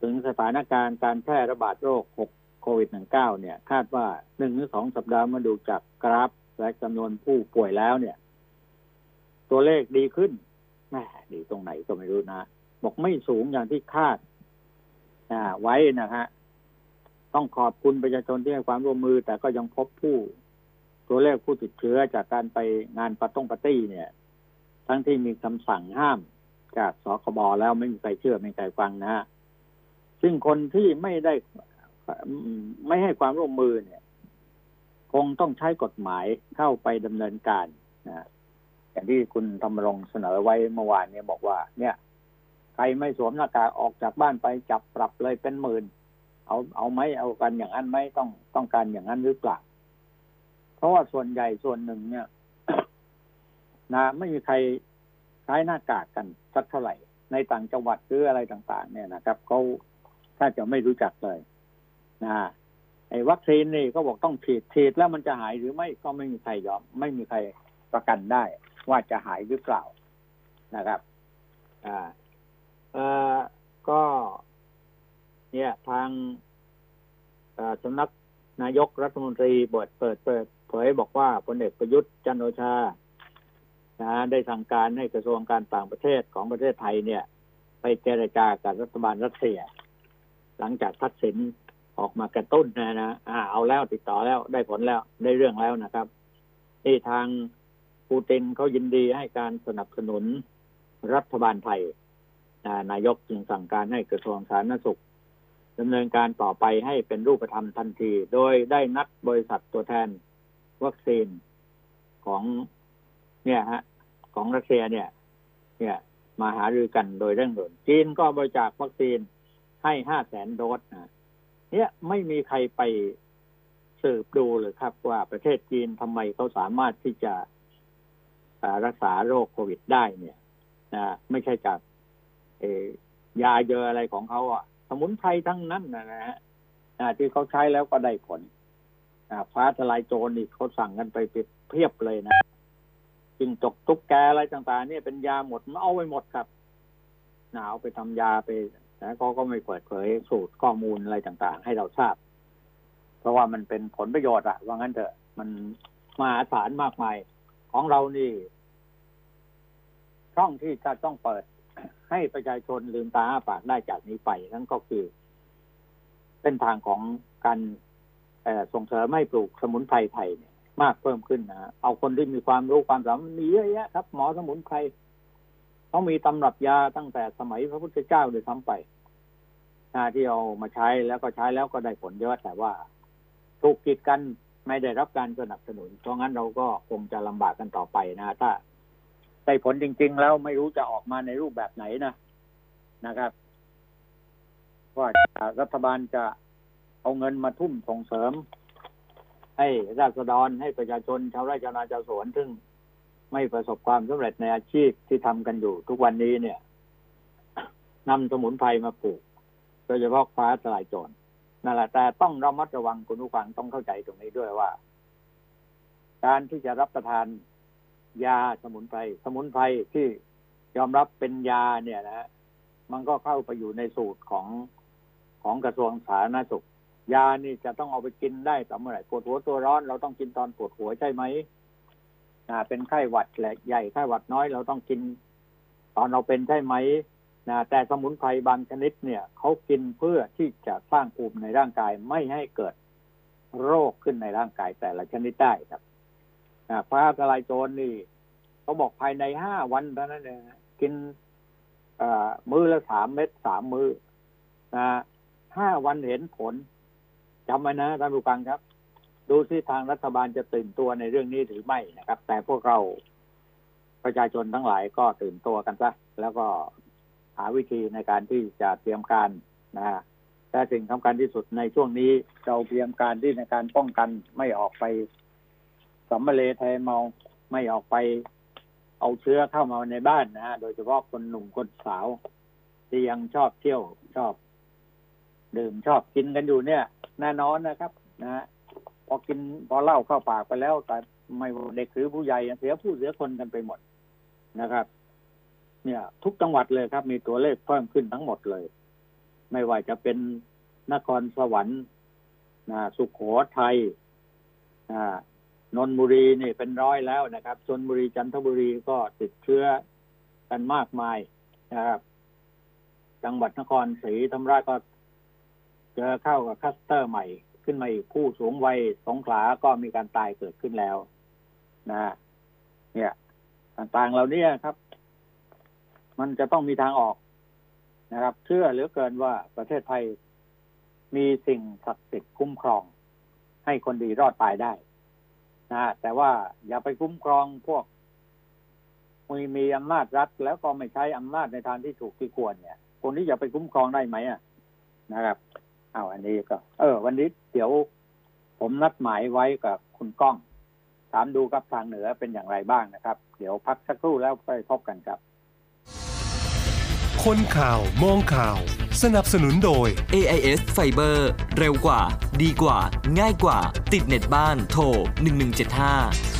ถึงสถานการณ์การแพร่ระบาดโรค6โควิด 19 เนี่ย คาดว่าหนึ่งหรือสองสัปดาห์มาดูจากกราฟและจำนวนผู้ป่วยแล้วเนี่ย ตัวเลขดีขึ้นแหมดีตรงไหนก็ไม่รู้นะ บอกไม่สูงอย่างที่คาดไว้นะฮะต้องขอบคุณประชาชนที่ให้ความร่วมมือ แต่ก็ยังพบผู้ ตัวเลขผู้ติดเชื้อจากการไปงานปาต้งปาร์ตี้เนี่ย ทั้งที่มีคำสั่งห้ามจากสคบแล้วไม่มีใครเชื่อไม่มีใครฟังนะฮะซึ่งคนที่ไม่ได้ไม่ให้ความร่วมมือเนี่ย คงต้องใช้กฎหมายเข้าไปดำเนินการนะอย่างที่คุณธรรมรงเสนอไว้เมื่อวานเนี่ยบอกว่า เนี่ยใครไม่สวมหน้ากากออกจากบ้านไปจับปรับเลยเป็นหมื่นเอาเอาไหมเอากันอย่างนั้นไหมต้องต้องการอย่างนั้นหรือเปล่า เพราะว่าส่วนใหญ่ส่วนหนึ่งเนี่ย นะไม่มีใครใช้หน้ากากกันสักเท่าไหร่ ในต่างจังหวัดหรืออะไรต่าง ๆ เนี่ยนะครับเขาถ้าจะไม่รู้จักเลยนะไอ้วัคซีนนี่ก็บอกต้องฉีดฉีดแล้วมันจะหายหรือไม่ก็ไม่มีใครยอม ไม่มีใครประกันได้ ว่าจะหายหรือเปล่านะครับ อ่าเอ่อก็ เนี่ยทางสำนักนายกรัฐมนตรีบทเปิดเปิด เผยบอกว่าพลเอกประยุทธ์จันโอชานะได้สั่งการให้กระทรวงการต่างประเทศของประเทศไทยเนี่ย ไปเจรจากับรัฐบาลรัสเซีย หลังจากทักษิณออกมากระตุ้นนะนะอ่าเอาแล้วติดต่อแล้วได้ผลแล้วได้เรื่องแล้วนะครับที่ทางปูตินเขายินดีให้การสนับสนุนรัฐบาลไทยนายกจึงสั่งการให้กระทรวงสาธารณสุขดำเนินการต่อไปให้เป็นรูปธรรมทันที โดยได้นัดบริษัทตัวแทน วัคซีนของเนี่ยฮะ ของรัสเซียเนี่ย เนี่ย มาหารือกันโดยเร่งด่วนจีนก็บริจาควัคซีนให้ห้าแสนโดสนะเนี่ยไม่มีใครไปสืบดูเลยครับว่าประเทศจีนทำไมเขาสามารถที่จะรักษาโรคโควิดได้เนี่ยนะไม่ใช่จากยาเยอะอะไรของเขาอะ สมุนไพรทั้งนั้นนะฮะที่เขาใช้แล้วก็ได้ผล ฟ้าทลายโจรนี่เขาสั่งกันไปเพียบเลยนะจิงจกตุ๊กแกอะไรต่างๆ เนี่ยเป็นยาหมดมาเอาไปหมดครับหนาวไปทำยาไปแต่เขาก็ไม่เปิดเผยสูตรข้อมูลอะไรต่างๆ ให้เราทราบ เพราะว่ามันเป็นผลประโยชน์อะว่างั้นเถอะมันมหาศาลมากมายของเรานี่ ช่องที่จะต้องเปิดให้ประชาชนลืมตาอ้าปากได้จากนี้ไปนั่นก็คือ เส้นทางของการ ส่งเสริมให้ปลูกสมุนไพรไทยเนี่ยมากเพิ่มขึ้นนะเอาคนที่มีความรู้ความสามารถมีเยอะแยะครับ หมอสมุนไพรเขามีตำรับยาตั้งแต่สมัยพระพุทธเจ้าเลยทำไปที่เอามาใช้แล้วก็ใช้แล้วก็ได้ผลเยอะแต่ว่า ถูกกีดกันไม่ได้รับการสนับสนุน เพราะงั้นเราก็คงจะลำบากกันต่อไปนะ ถ้าได้ผลจริง ๆ แล้วไม่รู้จะออกมาในรูปแบบไหนนะนะครับว่ารัฐบาลจะ เอาเงินมาทุ่มส่งเสริม ให้ราษฎรให้ประชาชนชาวไร่ชาวนาชาวสวนซึ่งไม่ประสบความสำเร็จในอาชีพที่ทำกันอยู่ ทุกวันนี้เนี่ยนำสมุนไพรมาปลูกโดยเฉพาะฟ้าทลายโจรนั่นแหละแต่ต้องระมัดระวังคุณผู้ฟังต้องเข้าใจตรงนี้ด้วยว่า การที่จะรับประทานยาสมุนไพรสมุนไพรที่ยอมรับเป็นยาเนี่ยนะมันก็เข้าไปอยู่ในสูตรของของกระทรวงสาธารณสุข ยานี่จะต้องเอาไปกินได้ต่อเมื่อไหร่ปวดหัวตัวร้อนเราต้องกินตอนปวดหัวใช่ไหมนะเป็นไข้หวัดแหละใหญ่ไข้หวัดน้อยเราต้องกิน ตอนเราเป็นใช่ไหมนะแต่สมุนไพรบางชนิดเนี่ยเขากินเพื่อที่จะสร้างภูมิในร่างกายไม่ให้เกิดโรคขึ้นในร่างกายแต่ละชนิดได้ครับนะฟ้าทลายโจรนี่เขาบอกภายในห้าวันเท่านั้นเองกินมือละสามเม็ดสามมืออนะห้าวันเห็นผล จำไว้นะท่านผู้ฟังครับ ดูที่ทางรัฐบาลจะตื่นตัวในเรื่องนี้หรือไม่นะครับ แต่พวกเราประชาชนทั้งหลายก็ตื่นตัวกันซะแล้วก็หาวิธีในการที่จะเตรียมการนะฮะแต่สิ่งสำคัญที่สุดในช่วงนี้เราเตรียมการที่ในการป้องกันไม่ออกไปสัมมาเลแทเมาไม่ออกไปเอาเชื้อเข้ามาในบ้านนะฮะโดยเฉพาะคนหนุ่มคนสาว ที่ยังชอบเที่ยวชอบ ดื่มชอบกินกันอยู่เนี่ยแน่นอนนะครับนะฮะพอกินพอเล่าเข้าปากไปแล้ว แต่ไม่เด็กหรือผู้ใหญ่เสียผู้เสียคนกันไปหมดนะครับ เนี่ย ทุกจังหวัดเลยครับ มีตัวเลขเพิ่มขึ้นทั้งหมดเลย ไม่ว่าจะเป็นนครสวรรค์นะสุขโขทัยนนบุรีนี่เป็นร้อยแล้วนะครับชนบุรีจันทบุรีก็ติดเชื้อกันมากมายนะครับ จังหวัดนครศรีธรรมราชก็ เจอเข้ากับคัสเตอร์ใหม่ขึ้นมาอีกผู้สูงวัยสงขาก็มีการตายเกิดขึ้นแล้วนะเนี่ยต่างๆเหล่านี้ครับ มันจะต้องมีทางออกนะครับ เชื่อเหลือเกินว่าประเทศไทยมีสิ่งศักดิ์สิทธิ์คุ้มครอง ให้คนดีรอดตายได้นะแต่ว่าอย่าไปคุ้มครองพวกมีมีอำนาจรัฐ แล้วก็ไม่ใช้อำนาจในทางที่ถูกที่ควรเนี่ยคนที่จะไปคุ้มครองได้ไหมอะนะครับ เอาอันนี้ก็ เออ วันนี้เดี๋ยวผมนัดหมายไว้กับคุณก้อง ถามดูกับทางเหนือเป็นอย่างไรบ้างนะครับ เดี๋ยวพักสักครู่แล้วไปพบกันครับ
คนข่าวมองข่าว สนับสนุนโดย
AIS Fiber เร็วกว่า ดีกว่า ง่ายกว่า ติดเน็ตบ้านโทร1175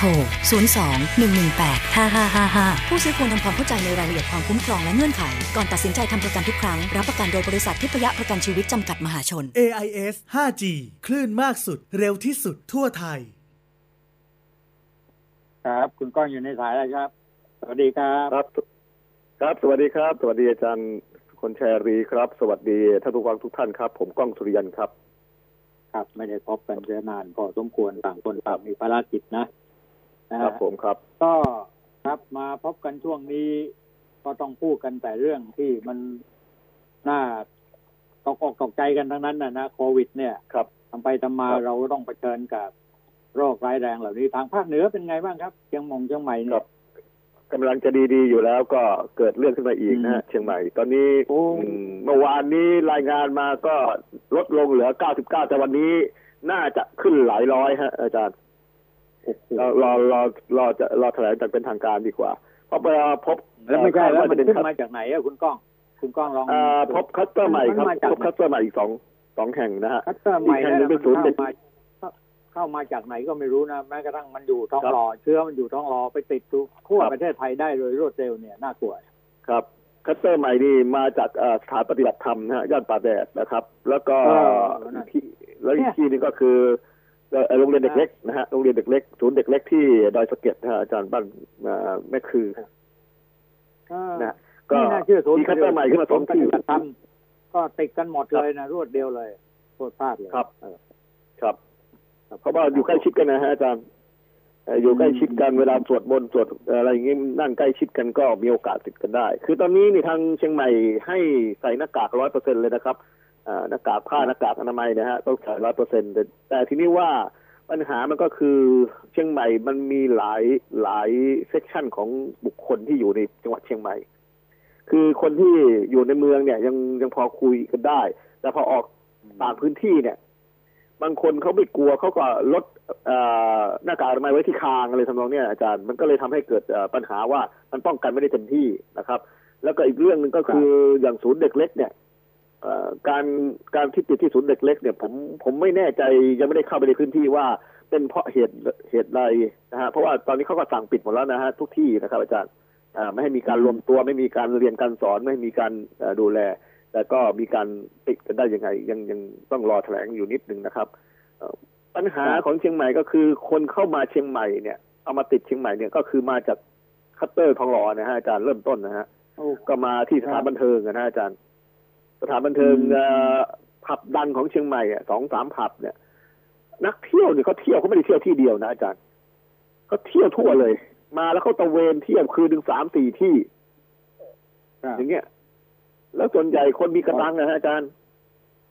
โทร 02 118 5555 ผู้ซื้อควรทำความเข้าใจในรายละเอียดความคุ้มครองและเงื่อนไข ก่อนตัดสินใจทำประกันทุกครั้ง รับประกันโดยบริษัททิพยประกันชีวิตจำกัดมหาชน
AIS 5G คลื่นมากสุด เร็วที่สุดทั่วไทย
ครับ คุณก้องอยู่ในสายแล้วครับ สวัสดีครับ
ครับ ครับ สวัสดีครับ สวัสดีอาจารย์คนแชรีครับ สวัสดีท่านผู้ฟังทุกท่านครับ ผมก้องสุริยันครับ
ครับ ไม่ได้พบกันเสียนานพอสมควรต่างคนต่างมีภารกิจนะนะ
ค
ฮะ
รับผมครับ
ก็ครับมาพบกันช่วงนี้ก็ต้องพูดกันแต่เรื่องที่มันน่าตกอกตกใจกันทั้งนั้นนะนะโควิด เนี่ย
ครับ
ทำไปทำมา
ครับ
เราก็ต้องเผชิญกับโรคร้ายแรงเหล่านี้ทางภาคเหนือเป็นไงบ้างครับเชียงมงเชียงใหม่
ค
เนี่
รั
ย
บกำลังจะดีๆอยู่แล้วก็เกิดเรื่องขึ้นมาอีกนะฮะ
อืม
เชียงใหม่ ตอนนี้
โอ้
อืมเมื่อวานนี้รายงานมาก็ลดลงเหลือ 99 แต่วันนี้น่าจะขึ้นหลายร้อยฮะอาจารย์ รอรอรอรอจะรอแถลงจากเป็นทางการดีกว่า เพราะเวลาพบ
แล้วไม่ใช่แล้ว
คาดา
มัน
จะเป็น
ขึ้น
คัส
มาจากไหนอะคุณก้อง คุณก้องลอง
อ่าพบคัสเตอร์ใหม่ครับ
นมาจาก
พบคัสเตอร์ใหม่อีกสองสองแห่งนะฮะ
คัสเตอร์ใหม่
อีกแห่งหนึ่งเป็นศูนย์
เข้ามาเข้ามาจากไหนก็ไม่รู้นะแม้กระทั่งมันอยู่ท้อง
ครับ
รอเชื้อมันอยู่ท้องรอไปติดทุกทั่ว
ครับ
ประเทศไทยได้โดยรวดเร็วเนี่ยน่ากลัว
ครับคัสเตอร์ใหม่นี่มาจากเอ่อสถานปฏิบัติธรรมนะฮะย่านป่าแดดนะครับ แล้วก็
เออนั่น
ที่แล้วอี
เนี่
ก
ย
ที่หนึงก็คือเอ่อ โรงเรียนเด็กเล็กนะฮะโรงเรียนเด็กเล็กศูนย์เด็กเล็กที่ดอยสะเก็ดนะฮะอาจารย์บ้านเอ่อแม่คือ
เออ
นะก็
ไม่น่าเชื่อศูนย์
มีคัสเตอร์ใหม่ขึ้นมาสอง
ป
ที่
ฏิบัติธรรมก็ติดกันหมดเลยนะรวดเดียวเลยโคตรพลาดเลย
ครับ
เออ
ครับเพราะว่าอยู่ใกล้ชิดกันนะฮะอาจารย์เอ่ออยู่ใกล้ชิดกันเวลาสวดมนต์สวดอะไรอย่างงี้นั่งใกล้ชิดกันก็มีโอกาสติดกันได้ คือตอนนี้นี่ทางเชียงใหม่ให้ใส่หน้ากากร้อยเปอร์เซ็นเลยนะครับอ่า หน้ากากผ้าหน้ากากอนามัยนะฮะต้องใส่ร้อยเปอร์เซ็นต์แต่ทีนี้ว่าปัญหามันก็คือเชียงใหม่มันมีหลายหลาย section ของบุคคลที่อยู่ในจังหวัดเชียงใหม่ คือคนที่อยู่ในเมืองเนี่ย ยังยังพอคุยกันได้ แต่พอออกต่างพื้นที่เนี่ย บางคนเขาไม่กลัวเขาก็ลดหน้ากากอนามัยไว้ที่คางอะไรทำนองเนี้ยอาจารย์มันก็เลยทำให้เกิดปัญหาว่ามันป้องกันไม่ได้เต็มที่นะครับ แล้วก็อีกเรื่องหนึ่งก็คืออย่างศูนย์เด็กเล็กเนี่ย การการที่ติดที่ศูนย์เด็กเล็กเนี่ยผมผมไม่แน่ใจยังไม่ได้เข้าไปในพื้นที่ว่าเป็นเพราะเหตุเหตุใดนะฮะเพราะว่าตอนนี้เขาก็สั่งปิดหมดแล้วนะฮะทุกที่นะครับ อาจารย์อ่าไม่ให้มีการรวมตัวไม่มีการเรียนการสอนไม่มีการเอ่อดูแลแต่ก็มีการติดกันได้ยังไง ยังยังต้องรอแถลงอยู่นิดนึงนะครับเอ่อปัญหาของเชียงใหม่ก็คือ คนเข้ามาเชียงใหม่เนี่ยเอามาติดเชียงใหม่เนี่ยก็คือมาจากคลัสเตอร์ทองหล่อนะฮะอาจารย์เริ่มต้นนะฮะ
โอ้
ก็มาที่สถานบันเทิงอะนะอาจารย์ สถานบันเทิง
อืม
เอ่อผับดังของเชียงใหม่อะสองสามผับเนี่ย นักเที่ยวเนี่ยเขาเที่ยวเขาไม่ได้เที่ยวที่เดียวนะอาจารย์เขาเที่ยวทั่วเลย มาแล้วเขาตะเวนเที่ยวคืนถึงสามสี่ที่
ครับ
อย่างเงี้ย แล้วส่วนใหญ่คนมีกำลังนะฮะอาจารย์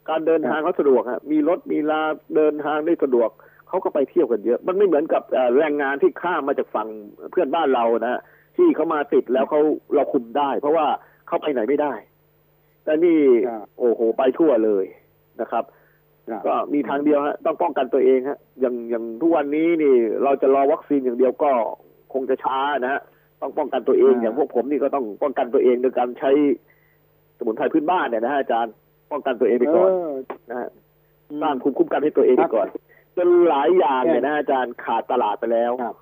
การเดินทางเขาสะดวกฮะมีรถมีลาเดินทางได้สะดวกเขาก็ไปเที่ยวกันเยอะ มันไม่เหมือนกับเอ่อแรงงานที่ข้ามมาจากฝั่งเพื่อนบ้านเรานะฮะที่เขามาติดแล้วเขาเราคุมได้ เพราะว่าเขาไปไหนไม่ได้ แต่นี่
ครับ
โอ้โหไปทั่วเลยนะครับ
ครับ
ก็มีทางเดียวฮะต้องป้องกันตัวเองฮะอย่างอย่างทุกวันนี้นี่ เราจะรอวัคซีนอย่างเดียวก็คงจะช้านะฮะต้องป้องกันตัวเอง
อ่า
อย่างพวกผมนี่ก็ต้องป้องกันตัวเองโดยการใช้สมุนไพรพื้นบ้านเนี่ยนะฮะอาจารย์ป้องกันตัวเองไปก่อน
เออ
นะฮะ
อืม
สร้างภูมิคุ้มกันให้ตัวเองไปก่อนจนหลายอย่างเนี่ย
แค่
นะอาจารย์ขาดตลาดไปแล้ว
ครับ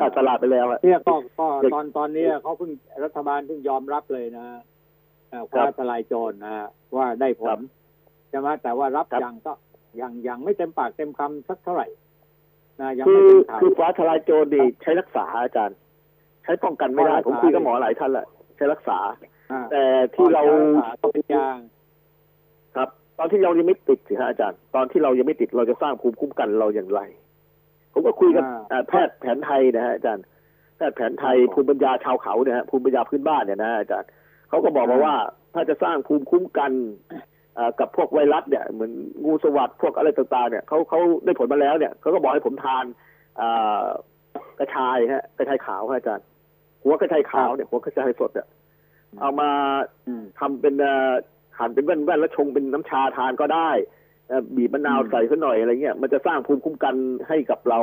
ขาดตลาดไปแล้วอะ
เนี่ยก็ก็
เด็ก
ตอนตอนเนี้ยเขาเพิ่งรัฐบาลเพิ่งยอมรับเลยนะเอ่อ
ครั
ฟ้า
บ
ทลายโจรนะฮะว่าได้ผ
ครั
ล
บ
ใช่ไหมแต่ว่ารับ
ครับ
ยังก็ยังยังไม่เต็มปากเต็มคำสักเท่าไหร่นะยัง
คื
ไม่
อ
เป็นข่าว
คือฟ้าทลายโจรนี่ใช้รักษาอาจารย์ ใช้ป้องกันไม่ได้
รักษา
ผมคุยกับหมอหลายท่านแหละใช้รักษา
อ่า
แต่ที่เรา
ก็เป็นยาง
ครับ ตอนที่เรายังไม่ติดสิฮะอาจารย์ ตอนที่เรายังไม่ติดเราจะสร้างภูมิคุ้มกันเราอย่างไรผมก็คุยกับ
อ่า
อ่าแพทย์แผนไทยนะฮะอาจารย์แพทย์แผนไทย
ครับผม
ภูมิปัญญาชาวเขาเนี่ยฮะภูมิปัญญาพื้นบ้านเนี่ยนะอาจารย์ เขาก็บอกมาว่า ถ้าจะสร้างภูมิคุ้มกันกับพวกไวรัสเนี่ยเหมือนงูสวัสด์พวกอะไรต่างๆเนี่ยเขาเขาได้ผลมาแล้วเนี่ยเขาก็บอกให้ผมทานอกระชายฮะกระชายขาวฮะอาจารย์ หัวกระชายขาวเนี่ยหัวกระชายสดเนี่ยเอามา
อืม
ทำเป็นหั่นเป็นแว่นๆแล้วชงเป็นน้ำชาทานก็ได้บีบมะนาวใส่ซะหน่อยอะไรเงี้ยมันจะสร้างภูมิคุ้มกันให้กับเรา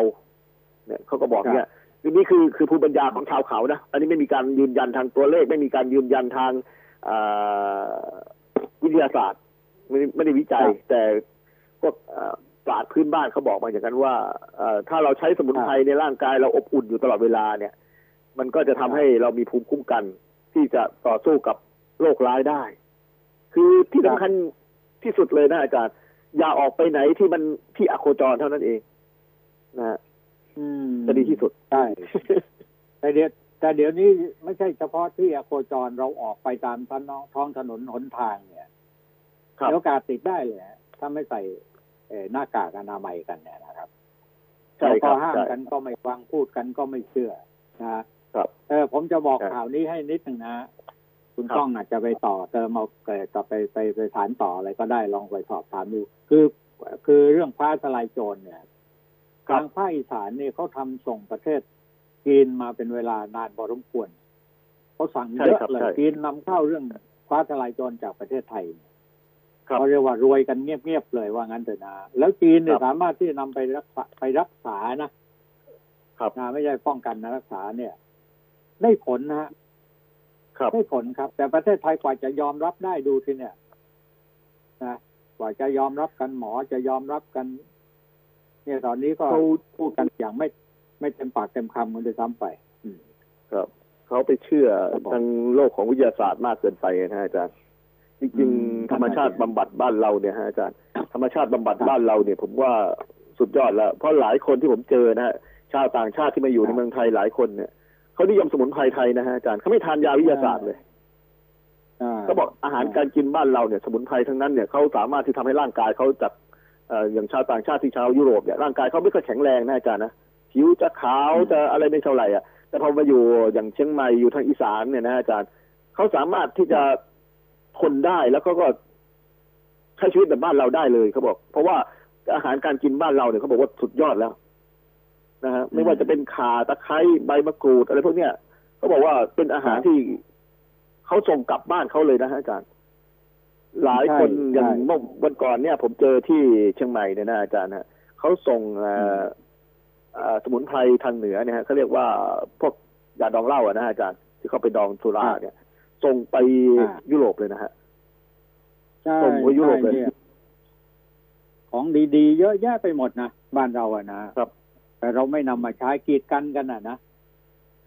เนี่ยเขาก็บอกเนี่ย นี่คือคือภูมิปัญญาของชาวเขานะ อันนี้ไม่มีการยืนยันทางตัวเลข ไม่มีการยืนยันทางอ่าวิทยาศาสตร์ ไม่ได้ไม่ได้วิจัย
ครับ
แต่พวกเอ่อปราชญ์พื้นบ้านเขาบอกมาอย่างนั้นว่าเอ่อถ้าเราใช้สมุนไพรในร่างกายเราอบอุ่นอยู่ตลอดเวลาเนี่ย มันก็จะทำให้เรามีภูมิคุ้มกัน ที่จะต่อสู้กับโรคร้ายได้ คือที่สำคัญที่สุดเลยนะอาจารย์ อย่าออกไปไหนที่มันที่อโคจรเท่านั้นเองนะฮะ
อืม
จะดีที่สุด
ใช่แต่เดี๋ยวแต่เดี๋ยวนี้ไม่ใช่เฉพาะที่อโคจรเราออกไปตามท้องท้องถนนหนทางเนี่ย
ครับ
มีโอกาสติดได้เลยฮะถ้าไม่ใส่เอ่อหน้ากากอนามัยกันเนี่ยนะครับ
ใช่
แล้ว
ค
ก็
รับ
ห้าม
ใช่
กันก็ไม่ฟังพูดกันก็ไม่เชื่อนะฮะ
ครับ
เออผมจะบอก
ครับ
ข่าวนี้ให้นิดหนึ่งนะคุณ
ครับ
ก้องอาจจะไปต่อเติมเอาเกิดกับไปไปไปฐานต่ออะไรก็ได้ลองไปสอบถามดูคือ คือเรื่องฟ้าทลายโจรเนี่ย ทางภาคอีสานเนี่ยเขาทำส่งประเทศจีนมาเป็นเวลานานพอสมควรเขาสั่ง
ใช่
เยอะ
ครับ
เลย
ใช่
จีนนำเข้าเรื่องฟ้าทลายโจรจากประเทศไทย
ครับ
เขาเรียกว่ารวยกันเงียบๆเลยว่างั้นเถอะนะแล้วจีนเนี่
ค
ย
รับ
สามารถที่จะนำไปรักษาไปรักษานะครับนะไม่ใช่ป้องกันนะรักษาเนี่ย ได้ผลนะฮะ
ครับ
ได้ผลครับ แต่ประเทศไทยกว่าจะยอมรับได้ดูสิเนี่ยนะกว่าจะยอมรับกันหมอจะยอมรับกัน เนี่ยตอนนี้ก็
เขา
พูดกันอย่างไม่ไม่เต็มปากเต็มคำมันจะซ้ำไปอืม
ครับเขาไปเชื่อ
ครับผม
ทางโลกของวิทยาศาสตร์มากเกินไปนะฮะอาจารย์จริง
อืม
ๆธรรมชาติบำบัดบ้านเราเนี่ยฮะอาจารย์ธรรมชาติบำบัดบ้านเราเนี่ยผมว่าสุดยอดแล้วเพราะหลายคนที่ผมเจอนะฮะชาวต่างชาติที่มาอยู่ในเมืองไทยหลายคนเนี่ยเขานิยมสมุนไพรไทยนะฮะอาจารย์เขาไม่ทานยาวิทยาศาสตร์เลย
อ่า
เขาบอกอาหารการกินบ้านเราเนี่ย สมุนไพรทั้งนั้นเนี่ยเขาสามารถที่ทำให้ร่างกายเขาจากเอ่ออย่างชาวต่างชาติที่ชาวยุโรปเนี่ยร่างกายเขาไม่ค่อยแข็งแรงนะอาจารย์นะผิวจะขาวจะอะไรไม่เท่าไหร่อะแต่พอมาอยู่อย่างเชียงใหม่อยู่ทางอีสานเนี่ยนะอาจารย์เขาสามารถที่จะทนได้แล้วเขาก็ใช้ชีวิตแบบบ้านเราได้เลยเขาบอก เพราะว่าอาหารการกินบ้านเราเนี่ยเขาบอกว่าสุดยอดแล้วนะฮะไม่ว่าจะเป็นข่าตะไคร้ใบมะกรูดอะไรพวกเนี้ยเขาบอกว่าเป็นอาหารที่เขาส่งกลับบ้านเขาเลยนะฮะอาจารย์ หลายคน
ใช่
อย่าง
ใช่
เมื่อวันก่อนเนี่ย ผมเจอที่เชียงใหม่เนี่ยนะอาจารย์ฮะเขาส่งเอ่อเอ่อสมุนไพรทางเหนือเนี่ยฮะเขาเรียกว่าพวกยาดองเหล้าอะนะฮะอาจารย์ ที่เขาไปดองสุราเนี่ย ส่งไป
อ่า
ยุโรปเลยนะฮะ
ใช่
ส่งไปยุโรปเลย
ใช่นี่ของดีๆ เยอะแยะไปหมดนะบ้านเราอะนะครับ แต่เราไม่นำมาใช้กีดกันกันอะนะ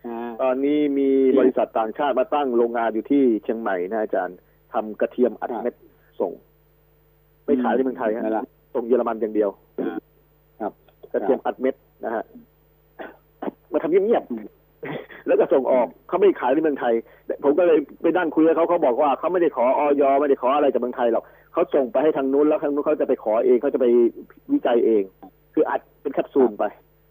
อ่า
ตอนนี้มีบริษัทต่างชาติมาตั้งโรงงานอยู่ที่เชียงใหม่นะอาจารย์ ทำกระเทียมอัด
ครับ
เม็ดส่ง ไม่ขายในเมืองไทยฮะ
นั่นแหละ
ส่งเยอรมันอย่างเดียว
ครับ
กระเทียมอัดเม็ดนะฮะมาทำเงียบๆแล้วก็ส่งออกเขาไม่ขายในเมืองไทย ผมก็เลยไปนั่งคุยกับเขาเขาบอกว่าเขาไม่ได้ขอออยไม่ได้ขออะไรจากเมืองไทยหรอกเขาส่งไปให้ทางนู้นแล้วทางนู้นเขาจะไปขอเองเขาจะไปวิจัยเอง คืออัดเป็นแคปซูลไป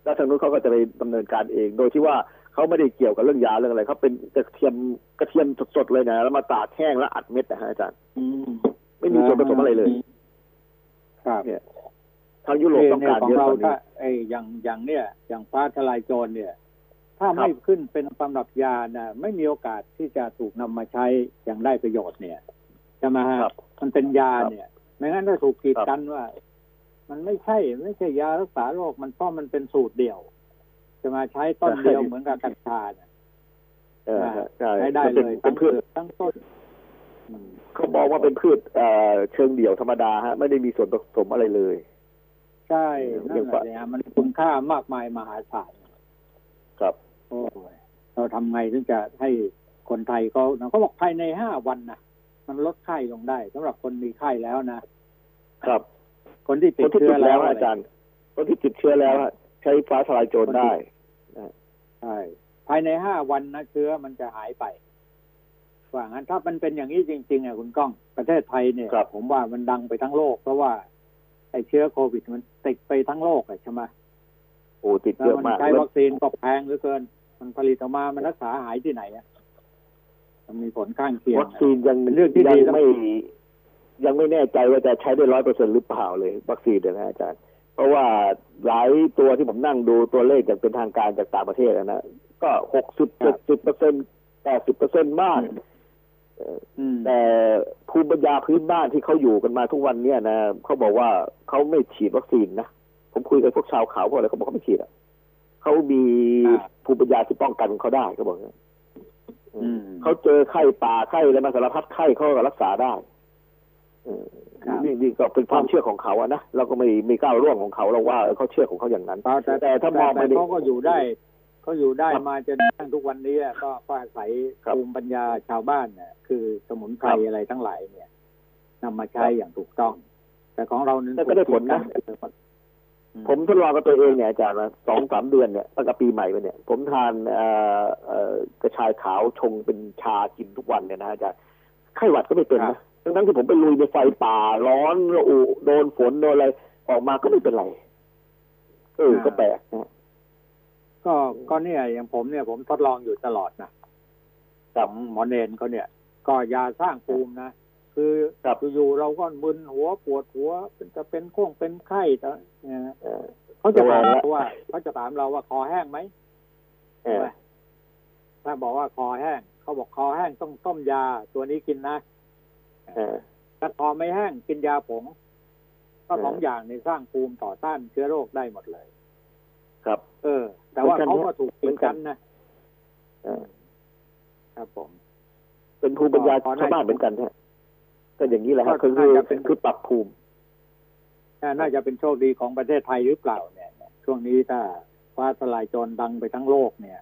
แล้วทางนู้นเขาก็จะไปดำเนินการเอง โดยที่ว่า เขาไม่ได้เกี่ยวกับเรื่องยาเรื่องอะไรเขาเป็นกระเทียมกระเทียมสดๆเลยนะแล้วมาตากแห้งแล้วอัดเม็ดนะฮะอาจารย์
อืม
ไม่มีส่วนผสมอะไรเลย
ครับ
เนี่ยทางยุโรปต้องการ
ขอ
เย
ง
อะ
เรา
กว่านี้
ถ้าไอ้อย่างอย่างเนี่ย อย่างฟ้าทลายโจรเนี่ย ถ้า
ครับ
ไม่ขึ้นเป็นสำหรับยานะไม่มีโอกาสที่จะถูกนำมาใช้อย่างได้ประโยชน์เนี่ยใช่ไหมฮะ
ครับ
มันเป็นยา
ครับ
เนี่ยไม่งั้นถ้าถูกกีด
ครับ
กันว่า มันไม่ใช่ ไม่ใช่ยารักษาโรคมันเพราะมันเป็นสูตรเดียว จะมาใช้ต้นเดียวเหมือนกับกัญชาเนี่ย
เออฮะใช่
ใช้ได้
มัน
เล
เป็น
ย
เป็
ทั้
น
ง
พืช
เปลือกทั้งต้นอืม
เขาบอกว่าเป็นพืชเอ่อเชิงเดี่ยวธรรมดาฮะไม่ได้มีส่วนผสมอะไรเลย
ใช่
เออ
นั่
เรี
น
ยก
แหละ
ว่า
เนี่ยมันคุณค่ามากมายมหาศาล
ครับ
โอ้ยเราทำไงถึงจะให้คนไทยเขาเขาบอกภายในห้าวันนะมันลดไข้ลงได้สำหรับคนมีไข้แล้วนะครับ คนที่
ค
ติด
นที่
เชื้
ติ
อ
ด
แล้
แล้วว
อะไร
อาจารย์ คนที่ติดเชื้อแล้วฮะ ใช้ฟ้าทลายโจรได้
ใช่ภายในห้าวันนะเชื้อมันจะหายไปว่างั้นถ้ามันเป็นอย่างนี้จริงๆอะคุณก้องประเทศไทยเนี่ย
ครับ
ผมว่ามันดังไปทั้งโลก เพราะว่าไอ้เชื้อโควิดมันติดไปทั้งโลกอะใช่ไหม
โอ้ติด
แล้
เยวอะ
มัน
มาก
ใช้วัคซีนก็แพงเหลือเกิน มันผลิตออกมามันรักษาหายที่ไหนอะมันมีผลข้างเคียง
วัคซีนยัง
เป็นเรื่องที่ดี
ยังไม่ยังไม่แน่ใจว่าจะใช้ได้ร้อยเปอร์เซ็นหรือเปล่าเลย วัคซีนเนี่ยนะอาจารย์ เพราะว่าหลายตัวที่ผมนั่งดูตัวเลขจากเป็นทางการจากต่างประเทศนะก็หกสิบเจ็ดสิบเปอร์เซ็นแปดสิบเปอร์เซ็นบ้าง
อืม
แต่ภูมิปัญญาพื้นบ้านที่เขาอยู่กันมาทุกวันเนี่ยนะเขาบอกว่าเขาไม่ฉีดวัคซีนนะผมคุยกับพวกชาวเขาพวกอะไรเขาบอกเขาไม่ฉีดอะเขามี
อ่า
ภูมิปัญญาที่ป้องกันของเขาได้เขาบอกอย่างนั้น
อืม
เขาเจอไข้ป่าไข้อะไรมาสารพัดไข้เขาก็รักษาได้ออ
ครับ
นี่นี่ก็เป็นความเชื่อของเขาอะนะเราก็ไม่ไม่ก้าวร่วงของเขาเราว่าเออเขาเชื่อของเขาอย่างนั้น
แต่
แต่ถ้ามองไป
แต่
ใน
เขาก็อยู่ได้เขาอยู่ได้
ครับ
มาจนกระทั่งทุกวันนี้ก็ก็อาศัย
ครับ
ภูมิปัญญาชาวบ้านเนี่ยคือสมุนไพร
ครับ
อะไรทั้งหลายเนี่ยนำมาใช้
ครับ
อย่างถูกต้อง แต่ของเรานั้น
แต่ก็ได้ผลนะ
ถูกปิดกั้อื
ผมทดลองกับตัวเองเนี่ยอาจารย์นะสองสามเดือนเนี่ยตั้งแต่ปีใหม่ไปเนี่ย ผมทานเอ่อเอ่อกระชายขาวชงเป็นชากินทุกวันเนี่ยนะอาจารย์ไข้หวัดก็ไม่เป็นนะ ทั้งนั้นที่ผมไปลุยในไฟป่าร้อนระอุโดนฝนโดนอะไร ออกมาก็ไม่เป็นไร เออ ก็แปลกนะ
ก็ก็เนี่ยอย่างผมเนี่ย ผมทดลองอยู่ตลอดนะกับหมอเนนเขาเนี่ย ก็ยาสร้างภูมินะคือ
ครับ
อยู่ๆเราก็มึนหัวปวดหัวเป็นจะเป็นโค้งเป็นไข้แต่เนี่ย
เออ
เขาจะถาม
ระแวง
เราว่าเขาจะถามเราว่าคอแห้งไหม
เออ
ถ้าบอกว่าคอแห้ง เขาบอกคอแห้งต้องต้มยาตัวนี้กินนะ
เออ
ถ้าคอไม่แห้งกินยาผง ก็
เออ
สองอย่างในสร้างภูมิต่อต้านเชื้อโรคได้หมดเลย
ครับ
เออ แต่ว่า
เหมือนกัน
เขาก็ถูก
เหมื
ปิ
อ
ด
นกั
กันนนะ
เออ
ครับผม
เป็นภูมิปัญญา
ก็ได้
ชาวบ้านเหมือนกันฮะก็อย่างนี้แหละฮะ
ก็
คือ
น่าจะเป็น
คือปรับภูมิ
น่าจะเป็นโชคดีของประเทศไทยหรือเปล่าเนี่ย ช่วงนี้ถ้าฟ้าทลายโจรดังไปทั้งโลกเนี่ย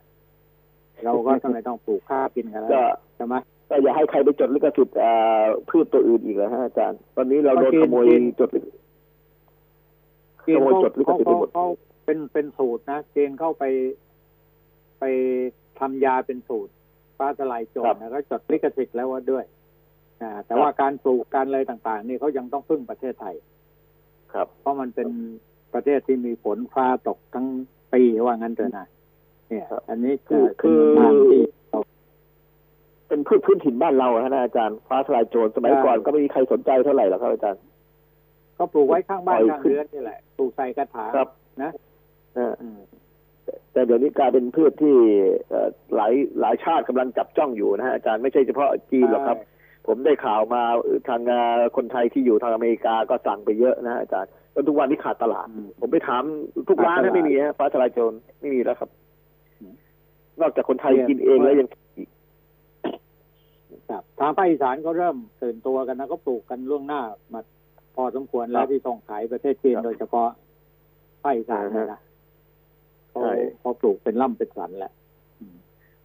เราก็ทำไมต้องปลูกข้าวกินกันแล้ว
ก็
ใช่ไหม
ก็อย่าให้ใครไปจดลิขสิทธิ์อ่าพืชตัวอื่นอีกแล้วฮะอาจารย์ ตอนนี้เราโดน
ก็กิน
ขโมย
กิน
จดลิข
จีน
ขโมย
เขา
จดลิข
เขา
สิทธิ์ไป
เขา
หมด
เขาเป็นเป็นสูตรนะจีนเข้าไป ไปทำยาเป็นสูตรฟ้าทลายโจรนะก็จดลิขสิทธิ์แล้วว่าด้วยอ่าแต่ว่าการปลูกการอะไรต่าง ๆ นี่เขายังต้องพึ่งประเทศไทย
ครับ
เพราะมันเป็นประเทศที่มีฝนฟ้าตกทั้งปีว่างั้นเถอะนะเนี่ย
ครับ
อันนี้
คือ
จะ
คือ พืชพื้นถิ่นบ้านเราฮะนะอาจารย์ฟ้าทลายโจรสมัย
ใช่
ก่อนก็ไม่มีใครสนใจเท่าไหร่หรอกครับอาจารย์
ก็ปลูกไว้ข้างบ้าน
ปล่อย
ข้าง
ขึ้น
เรือนนี่แหละปลูกใส่กระถาง
ครับ
นะ
เออ
อืม
แต่เดี๋ยวนี้กลายเป็นพืชที่เอ่อหลายหลายชาติกำลังจับจ้องอยู่นะฮะอาจารย์ไม่ใช่เฉพาะจีนหรอกครับ ผมได้ข่าวมาเอ่อทางอ่าคนไทยที่อยู่ทางอเมริกาก็สั่งไปเยอะนะฮะอาจารย์จนทุกวันนี้ขาดตลาด
อืม
ผมไปถามทุกร้าน
ขาดตลาด
นะไม่มีฮะฟ้าทลายโจรไม่มีแล้วครับ
อืม
นอกจากคนไทย
เนี่ย
กินเองแล้วยัง
ครับทางภาคอีสานก็เริ่มตื่นตัวกันนะก็ปลูกกันล่วงหน้ามาพอสมควรแล้วที่ส่งขายประเทศจีนโดยเฉพาะภาคอีสานเนี่ยนะเขาเขาปลูกเป็นล่ำเป็นสันแล้ว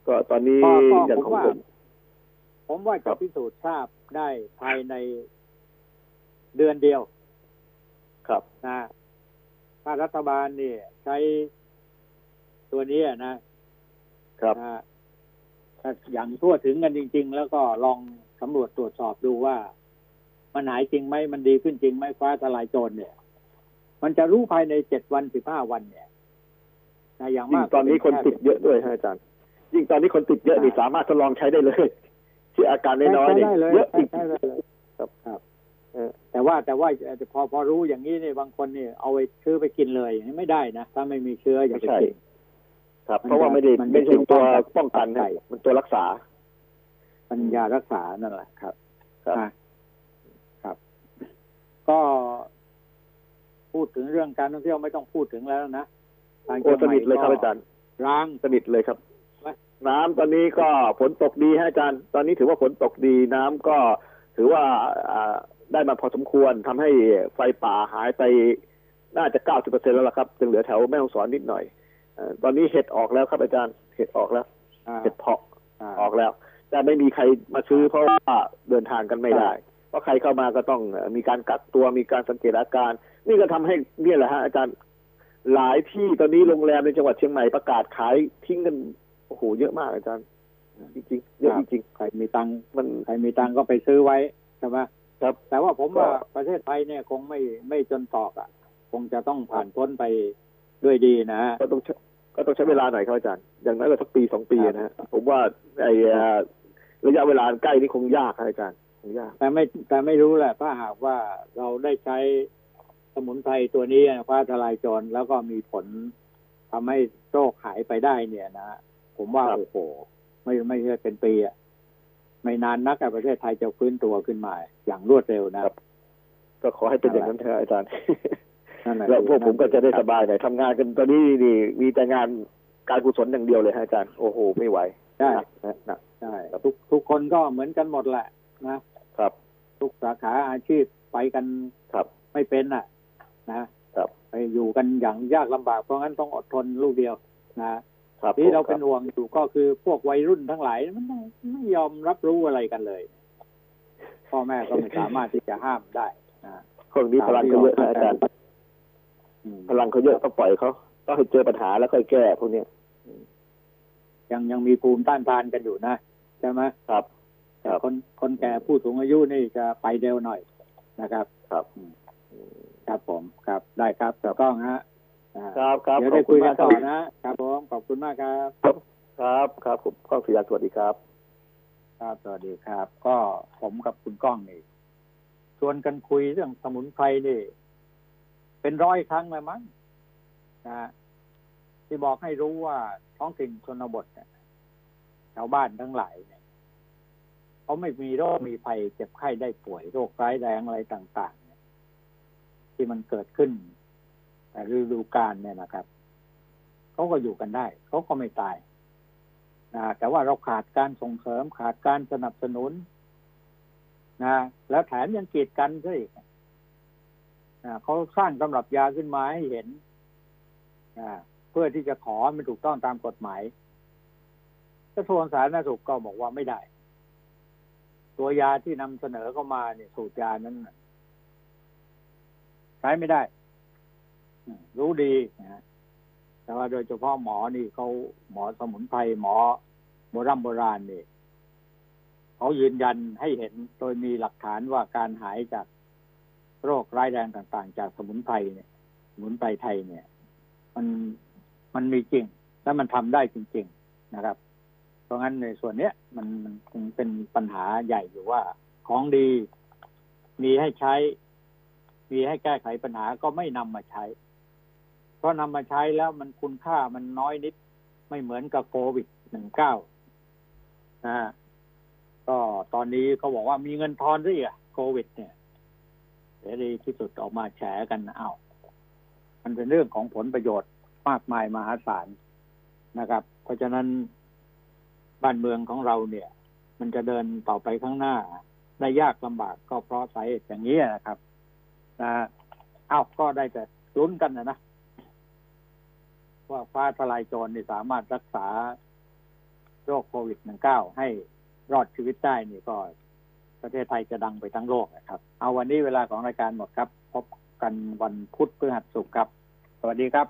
ก็ตอนนี้
ก็ก็
อย่าง
ผม
ของ
ว่า
ผม
ผมว่า
ครั
จะ
บ
พิสูจน์ทราบได้ภายในเดือนเดียว
ครับ
นะถ้ารัฐบาลเนี่ยใช้ตัวนี้นะครับนะ ถ้าอย่างทั่วถึงกันจริง ๆ แล้วก็ลองสำรวจตรวจสอบดูว่า มันหายจริงไหมมันดีขึ้นจริงไหมฟ้าทลายโจรเนี่ย มันจะรู้ภายในเจ็ดวันสิบห้าวันเนี่ยนะอย่าง
ยิ่
มางก
ตอนนี้
ก็
คน
เป็แติ
ดเยอะด้วยฮะอาจารย์ยิ่งตอนนี้คนติดเยอะนี่สามารถทดลองใช้ได้เลยที่อาการน้อยๆ
ใช้
เนี่ย
ได้เลย
เยอะอีก
ใช้ได้เลย
ครับ
ครับ
เออ
แต่ว่าแต่ว่าเอ่อพอพอรู้อย่างนี้เนี่ยบางคนเนี่ยเอาไปซื้อไปกินเลยอย่างนี้ไม่ได้นะถ้าไม่มีเชื้ออย่าไป
ไม่ใช่
กิน
ครับ
มัน
เพราะว่าไม่ได้
มัน
ไม่ใช่
เป็น
ตัว
ป้
ป้
อ
องง
กั
กันน
ไข้
นะมันตัวรักษา
มันยารักษานั่นแหละครับ
ครับ
อะครับ ก็พูดถึงเรื่องการท่องเที่ยวไม่ต้องพูดถึงแล้วนะทาง
โอ้
ชียง
ส
ใหม่
นิทเลยครับ
ก็
อาจารย์
ร้าง
สนิทเลยครับ
ไหม
น้ำตอนนี้ก็ฝนตกดีฮะอาจารย์ ตอนนี้ถือว่าฝนตกดีน้ำก็ถือว่าอ่าได้มาพอสมควรทำให้ไฟป่าหายไปน่าจะเก้าสิบเปอร์เซ็นแล้วล่ะครับจึงเหลือแถวแม่ฮ่องสอนนิดหน่อยเอ่อ ตอนนี้เห็ดออกแล้วครับอาจารย์เห็ดออกแล้ว
อ่า
เห็ดเพาะ
อ่า
ออกแล้ว แต่ไม่มีใครมาซื้อเพราะว่าเดินทางกันไม่ได้เพราะใครเข้ามาก็ต้องเอ่อมีการกักตัวมีการสังเกตอาการ นี่ก็ทำให้เนี่ยแหละฮะอาจารย์หลายที่ตอนนี้โรงแรมในจังหวัดเชียงใหม่ประกาศขายทิ้งกันโอ้โหเยอะมากอาจารย์จริงๆเยอะจริง
ใครมีตังค์
ๆมัน
ใครมีตังค์ก็ไปซื้อไว้ใช่ไหม
ครับ
แต่ว่าผมว่า
ก็
ประเทศไทยเนี่ยคงไม่ไม่จนตอกอะ คงจะต้องผ่านพ้นไป ด้วยดีนะฮะ
ก็ต้องใช้ก็ต้องใช้เวลาหน่อยครับอาจารย์อย่างน้อยก็สักปีสองปี
ครับ
นะฮะผมว่าไอ้เอ่อระยะเวลาใกล้นี่คงยากครับอาจารย์คงยาก
แต่ไม่แต่ไม่รู้แหละถ้าหากว่าเราได้ใช้สมุนไพรตัวนี้ฟ้าทลายโจรแล้วก็มีผลทำให้โรคหายไปได้เนี่ยนะผมว่า
ครับ
โอ้โหไม่ไม่ใช่เป็นปีอะไม่นานนักอะประเทศไทยจะฟื้นตัวขึ้นมา อย่างรวดเร็วนะ
ก็ขอให้เป็นอย่างนั้นเถอะอาจารย์
นั่น แหละ
แล้วพวกผมก็จะได้สบายหน่อยทำงานกันตอนนี้นี่มีแต่งานการกุศลอย่างเดียวเลยฮะอาจารย์โอ้โหไม่ไหว
ใช่
หนักนะหนัก
ใช่ทุกทุกคนก็เหมือนกันหมดแหละนะครับ ทุกสาขาอาชีพไปกัน
ครับ
ไม่เป็นน่ะ นะครับไปอยู่กันอย่างยากลำบากเพราะงั้นต้องอดทนลูกเดียวนะครับที่เราเป็น
ผม
ห่วงอยู่ก็คือพวกวัยรุ่นทั้งหลายมันไม่ไม่ยอมรับรู้อะไรกันเลย พ่อแม่ก็ไม่สามารถที่จะห้ามได้นะ
คนนี้พลังเขาเยอะนะอาจารย์
อืม
พลังเขาเยอะต้องปล่อยเขาต้องให้เจอปัญหาแล้วค่อยแก้พวกเนี้ย
ยังยังมีภูมิต้านทานกันอยู่นะใช่ไหม
ครับ
แต่
ครับ
คนคนแก่ผู้สูงอายุนี่จะไปเร็วหน่อยนะครับ
ครับ
ครับผมครับได้ครับถูกต้องฮะอ่า
ครับครับ
เดี๋ยว
ขอ
ได้
บ
คุย
ณ
กั
มานก
ต่อ
ครับ
นะครับผมขอบคุณมากครับ
ครับครับผมข้องสยามสวัสดีครับ
ครับสวัสดีครับ ก็ผมกับคุณก้องนี่ชวนกันคุยเรื่องสมุนไพรนี่ เป็นร้อยครั้งแล้วมั้งนะฮะที่บอกให้รู้ว่าท้องถิ่นชนบทเนี่ยชาวบ้านทั้งหลายเนี่ยเขาไม่มีโรคมีภัยเจ็บไข้ได้ป่วยโรคร้ายแรงอะไรต่างๆเนี่ยที่มันเกิดขึ้นแต่ฤดูกาลเนี่ยนะครับเขาก็อยู่กันได้เขาก็ไม่ตายนะแต่ว่าเราขาดการส่งเสริมขาดการสนับสนุนนะแล้วแถมยังกีดกันซะอีก เขาสร้างตำรับยาขึ้นมาให้เห็นเพื่อที่จะขอมันถูกต้องตามกฎหมายกระทรวงสาธารณสุขก็บอกว่าไม่ได้ ตัวยาที่นำเสนอเข้ามาเนี่ยสูตรยานั้นใช้ไม่ได้ รู้ดีนะฮะแต่ว่าโดยเฉพาะหมอนี่เขาหมอสมุนไพรหมอโบราณโบราณนี่เขายืนยันให้เห็นโดยมีหลักฐานว่าการหายจาก โรคร้ายแรงต่างๆ จากสมุนไพรเนี่ยสมุนไพรไทยเนี่ย มันมันมีจริง และมันทำได้จริง ๆนะครับ เพราะงั้นในส่วนเนี้ยมันมันคงเป็นปัญหาใหญ่อยู่ว่าของดีมีให้ใช้ มีให้แก้ไขปัญหาก็ไม่นำมาใช้ เพราะนำมาใช้แล้วมันคุณค่ามันน้อยนิด ไม่เหมือนกับโควิดหนึ่งเก้านะฮะก็ตอนนี้เขาบอกว่ามีเงินทอนด้วยอะโควิด เนี่ย เสรีที่สุดออกมาแฉกันอ้าวมันเป็นเรื่องของผลประโยชน์มากมายมหาศาลนะครับ เพราะฉะนั้นบ้านเมืองของเราเนี่ย มันจะเดินต่อไปข้างหน้า ได้ยากลำบากก็เพราะสาเหตุอย่างนี้นะครับนะอ้าวก็ได้แต่ลุ้นกันนะนะว่าฟ้าทลายโจรนี่สามารถรักษาโรคโควิด -19 ให้รอดชีวิตได้นี่ก็ ประเทศไทยจะดังไปทั้งโลกนะครับ เอาวันนี้เวลาของรายการหมดครับ พบกันวันพุธพฤหัสศุกร์ครับ สวัสดีครับ